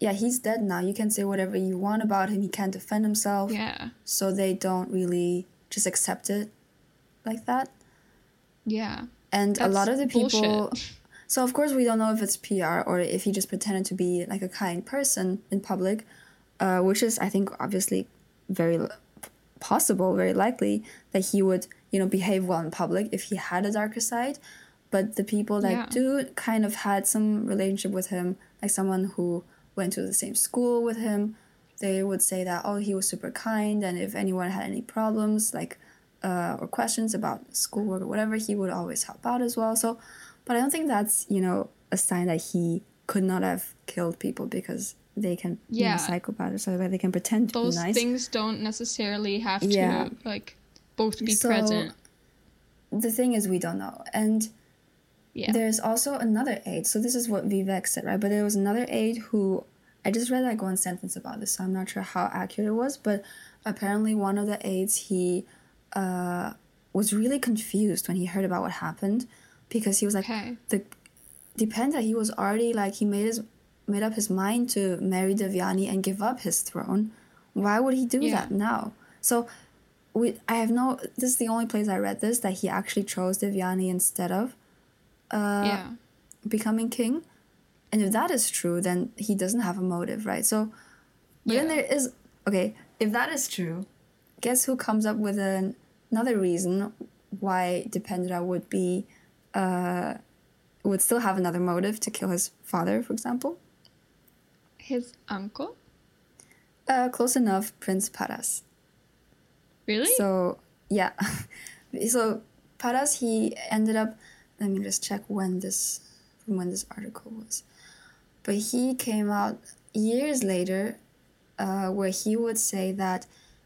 yeah, he's dead now. You can say whatever you want about him. He can't defend himself. Yeah. So they don't really just accept it like that. Yeah. And a lot of the people. Bullshit. So, of course, we don't know if it's PR or if he just pretended to be like a kind person in public, uh, which is, I think, obviously very possible, very likely that he would, you know, behave well in public if he had a darker side. But the people that yeah. do kind of had some relationship with him, like someone who went to the same school with him, they would say that oh he was super kind and if anyone had any problems like uh, or questions about schoolwork or whatever he would always help out as well. So, but I don't think that's you know a sign that he could not have killed people because they can yeah. be psychopaths so they can pretend to Those be nice. things don't necessarily have yeah. to like both be so, present. The thing is, we don't know, and yeah. There's also another aide. So this is what Vivek said, right? But there was another aide who I just read like one sentence about this, so I'm not sure how accurate it was. But apparently one of the aides he uh, was really confused when he heard about what happened because he was like Okay. the Dipendra he was already like he made his made up his mind to marry Devyani and give up his throne. Why would he do Yeah. that now? So we I have no this is the only place I read this that he actually chose Devyani instead of uh, yeah. becoming king. And if that is true, then he doesn't have a motive, right? So, but then there is okay. If that is true, guess who comes up with an, another reason why Dipendra would be, uh, would still have another motive to kill his father, for example? His uncle? Uh, close enough, Prince Paras. Really? So yeah, so Paras he ended up. Let me just check when this from when this article was, but he came out years later, uh, where he would say that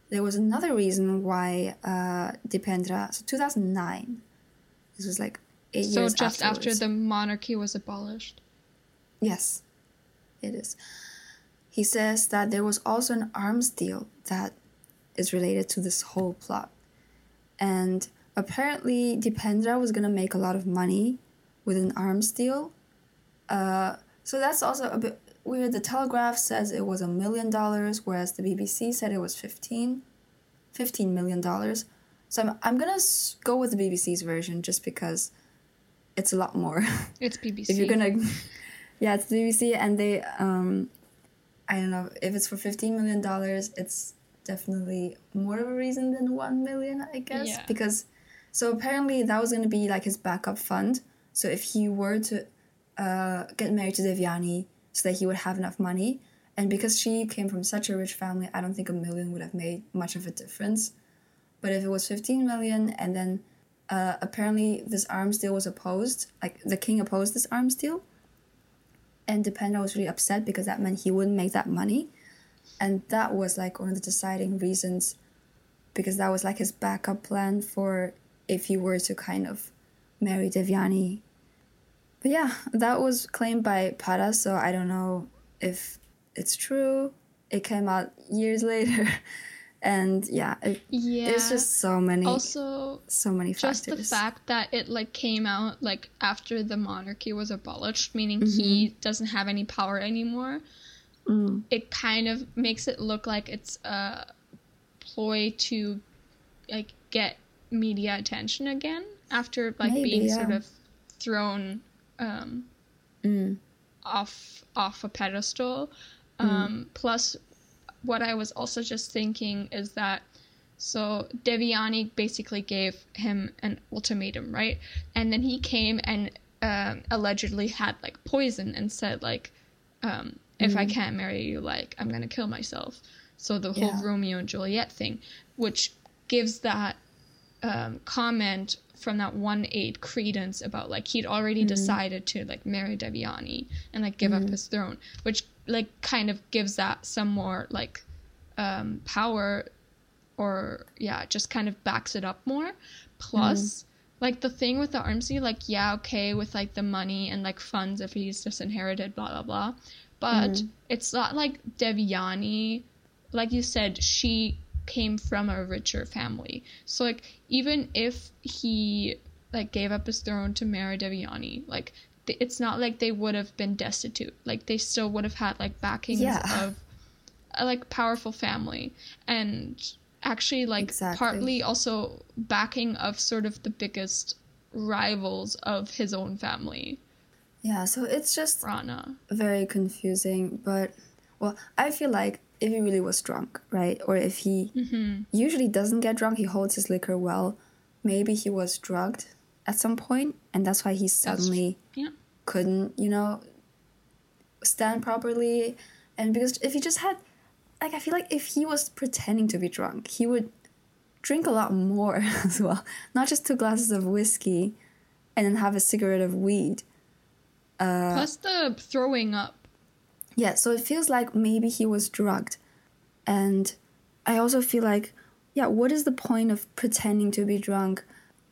there was another reason why uh, Dipendra. So two thousand nine. This was like eight so years So just after the monarchy was abolished. Yes, it is. He says that there was also an arms deal that is related to this whole plot. And apparently, Dipendra was going to make a lot of money with an arms deal. Uh, so that's also a bit weird. The Telegraph says it was a million dollars, whereas the BBC said it was 15, 15 million dollars. So I'm, I'm going to go with the BBC's version just because it's a lot more. It's BBC. if you're gonna yeah it's BBC and they um I don't know if it's for 15 million dollars it's definitely more of a reason than 1 million I guess Yeah. because so apparently that was gonna be like his backup fund. So if he were to uh, get married to Devyani so that he would have enough money and because she came from such a rich family I don't think a million would have made much of a difference. But if it was 15 million and then uh, apparently this arms deal was opposed like the king opposed this arms deal and Dipendra was really upset because that meant he wouldn't make that money. And that was like one of the deciding reasons because that was like his backup plan for if you were to kind of marry Devyani but yeah that was claimed by Para so I don't know if it's true it came out years later and yeah it, yeah. there's just so many also so many factors. just the fact that it like came out like after the monarchy was abolished, meaning Mm-hmm. he doesn't have any power anymore. Mm. It kind of makes it look like it's a ploy to like get media attention again after like Maybe, being sort of thrown um, Mm. off off a pedestal. Mm. Um, plus, what I was also just thinking is that so Devyani basically gave him an ultimatum, right? And then he came and um, allegedly had like poison and said like, um, if I can't marry you, like I'm gonna kill myself. So the whole Yeah. Romeo and Juliet thing, which gives that um, comment from that one aide credence about like he'd already decided to like marry Devyani and like give up his throne, which like kind of gives that some more like um, power or yeah, just kind of backs it up more. Plus, like the thing with the arms deal, like yeah, okay, with like the money and like funds if he's disinherited, blah blah blah. But it's not like Devyani, like you said, she came from a richer family. So like even if he like gave up his throne to marry Devyani, like th- it's not like they would have been destitute. Like they still would have had like backings Yeah. of a like powerful family and actually like Exactly. partly also backing of sort of the biggest rivals of his own family, yeah so it's just Rana. very confusing but well i feel like if he really was drunk right or if he Mm-hmm. usually doesn't get drunk he holds his liquor well maybe he was drugged at some point and that's why he suddenly Yeah. couldn't you know stand properly and because if he just had like i feel like if he was pretending to be drunk he would drink a lot more as well not just two glasses of whiskey and then have a cigarette of weed Plus the throwing up. Yeah, so it feels like maybe he was drugged. And I also feel like, yeah, what is the point of pretending to be drunk?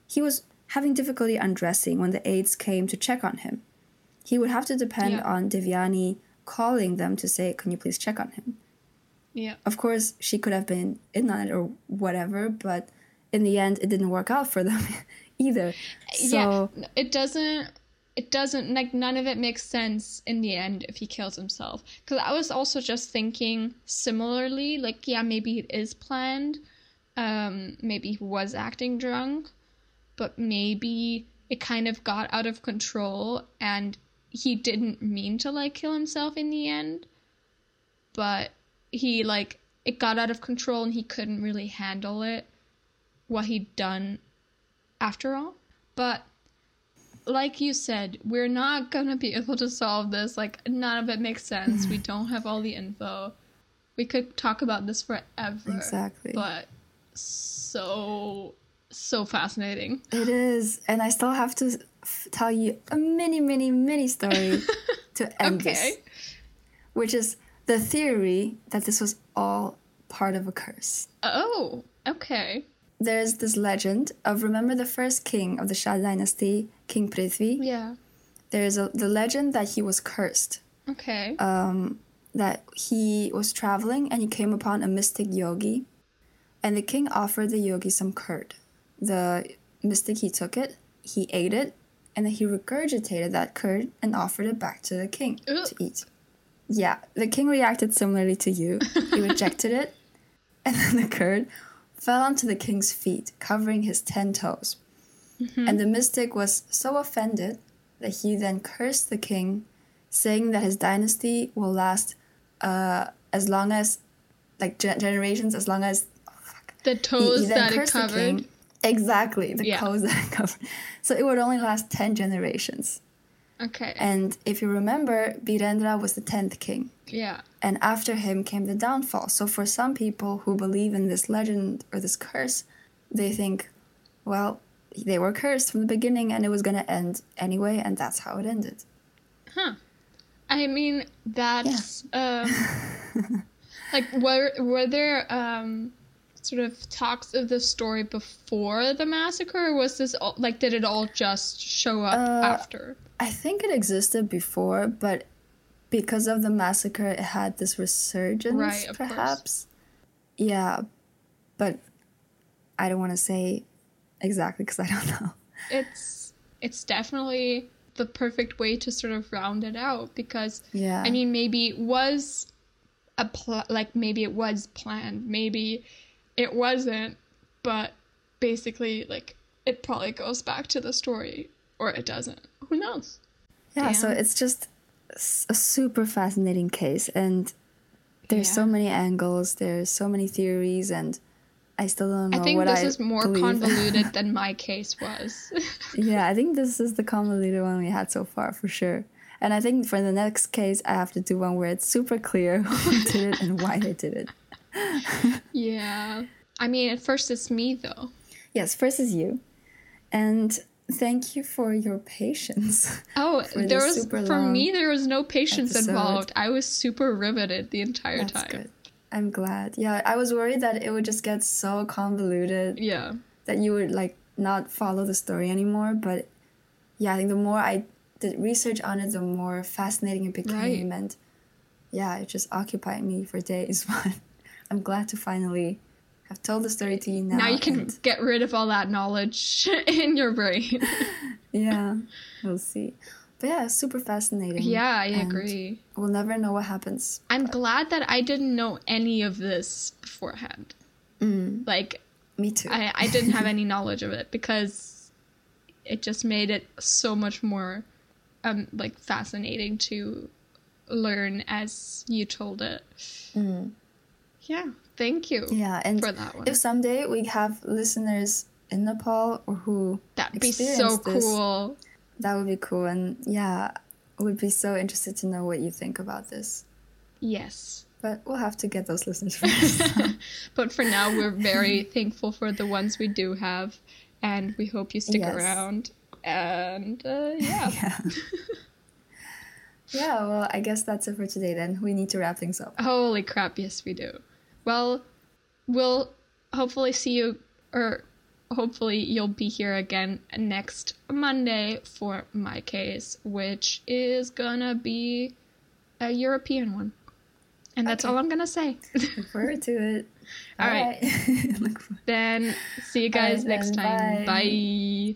He was having difficulty undressing when the aides came to check on him. He would have to depend Yeah. on Devyani calling them to say, Can you please check on him? Yeah. Of course, she could have been in on it or whatever, but in the end, it didn't work out for them either. So yeah, it doesn't. It doesn't like none of it makes sense in the end if he kills himself. Because I was also just thinking similarly, like yeah, maybe it is planned. Um, maybe he was acting drunk, but maybe it kind of got out of control and he didn't mean to like kill himself in the end. But he like it got out of control and he couldn't really handle it what he'd done after all. But like you said, we're not gonna be able to solve this. Like none of it makes sense. we mm-hmm. don't have all the info. We could talk about this forever. Exactly. But so so fascinating. It is, and I still have to f- tell you a mini, mini, mini story to end okay. this, which is the theory that this was all part of a curse. Oh, okay. There's this legend of remember the first king of the Shah dynasty, King Prithvi. Yeah. There's a the legend that he was cursed. Okay. Um, that he was traveling and he came upon a mystic yogi, and the king offered the yogi some curd. The mystic he took it, he ate it, and then he regurgitated that curd and offered it back to the king Ooh. to eat. Yeah, the king reacted similarly to you. He rejected it, and then the curd fell onto the king's feet, covering his ten toes. Mm-hmm. And the mystic was so offended that he then cursed the king, saying that his dynasty will last uh, as long as, like ge- generations, as long as oh, the toes he, he that it covered. King, exactly, the yeah. toes that it covered. So it would only last ten generations. Okay. And if you remember, Birendra was the 10th king. Yeah. And after him came the downfall. So for some people who believe in this legend or this curse, they think, well, they were cursed from the beginning and it was going to end anyway, and that's how it ended. Huh. I mean, that's. Yeah. Um, like, were, were there. Um, sort of talks of the story before the massacre or was this all like did it all just show up uh, after I think it existed before, but because of the massacre, it had this resurgence, right, perhaps. Course. Yeah, but I don't want to say exactly because I don't know. It's it's definitely the perfect way to sort of round it out because yeah, I mean maybe it was a pl- like maybe it was planned, maybe it wasn't, but basically like it probably goes back to the story or it doesn't who knows? Yeah, Damn. so it's just a super fascinating case, and there's yeah. so many angles, there's so many theories, and I still don't know. I think this I is more believe. convoluted than my case was. yeah, I think this is the convoluted one we had so far for sure. And I think for the next case, I have to do one where it's super clear who did it and why they did it. yeah. I mean, at first it's me, though. Yes, first is you. And Thank you for your patience. Oh, there was for me there was no patience episode. involved. I was super riveted the entire That's time. Good. I'm glad. Yeah, I was worried that it would just get so convoluted. Yeah. That you would like not follow the story anymore, but yeah, I think the more I did research on it, the more fascinating it became right. and yeah, it just occupied me for days, but I'm glad to finally I've told the story to you now. Now you can and... get rid of all that knowledge in your brain. yeah, we'll see. But yeah, super fascinating. Yeah, I agree. We'll never know what happens. I'm but... glad that I didn't know any of this beforehand. Mm. Like, me too. I, I didn't have any knowledge of it because it just made it so much more um like fascinating to learn as you told it. Mm. Yeah. Thank you. Yeah, and for that one. if someday we have listeners in Nepal or who that'd be so this, cool. That would be cool, and yeah, would be so interested to know what you think about this. Yes. But we'll have to get those listeners first. but for now, we're very thankful for the ones we do have, and we hope you stick yes. around. And uh, yeah. yeah. yeah, well, I guess that's it for today then. We need to wrap things up. Holy crap, yes, we do. Well, we'll hopefully see you, or hopefully you'll be here again next Monday for my case, which is gonna be a European one. And that's okay. all I'm gonna say. Look forward to it. all, all right. right. then see you guys right, next time. Bye. bye.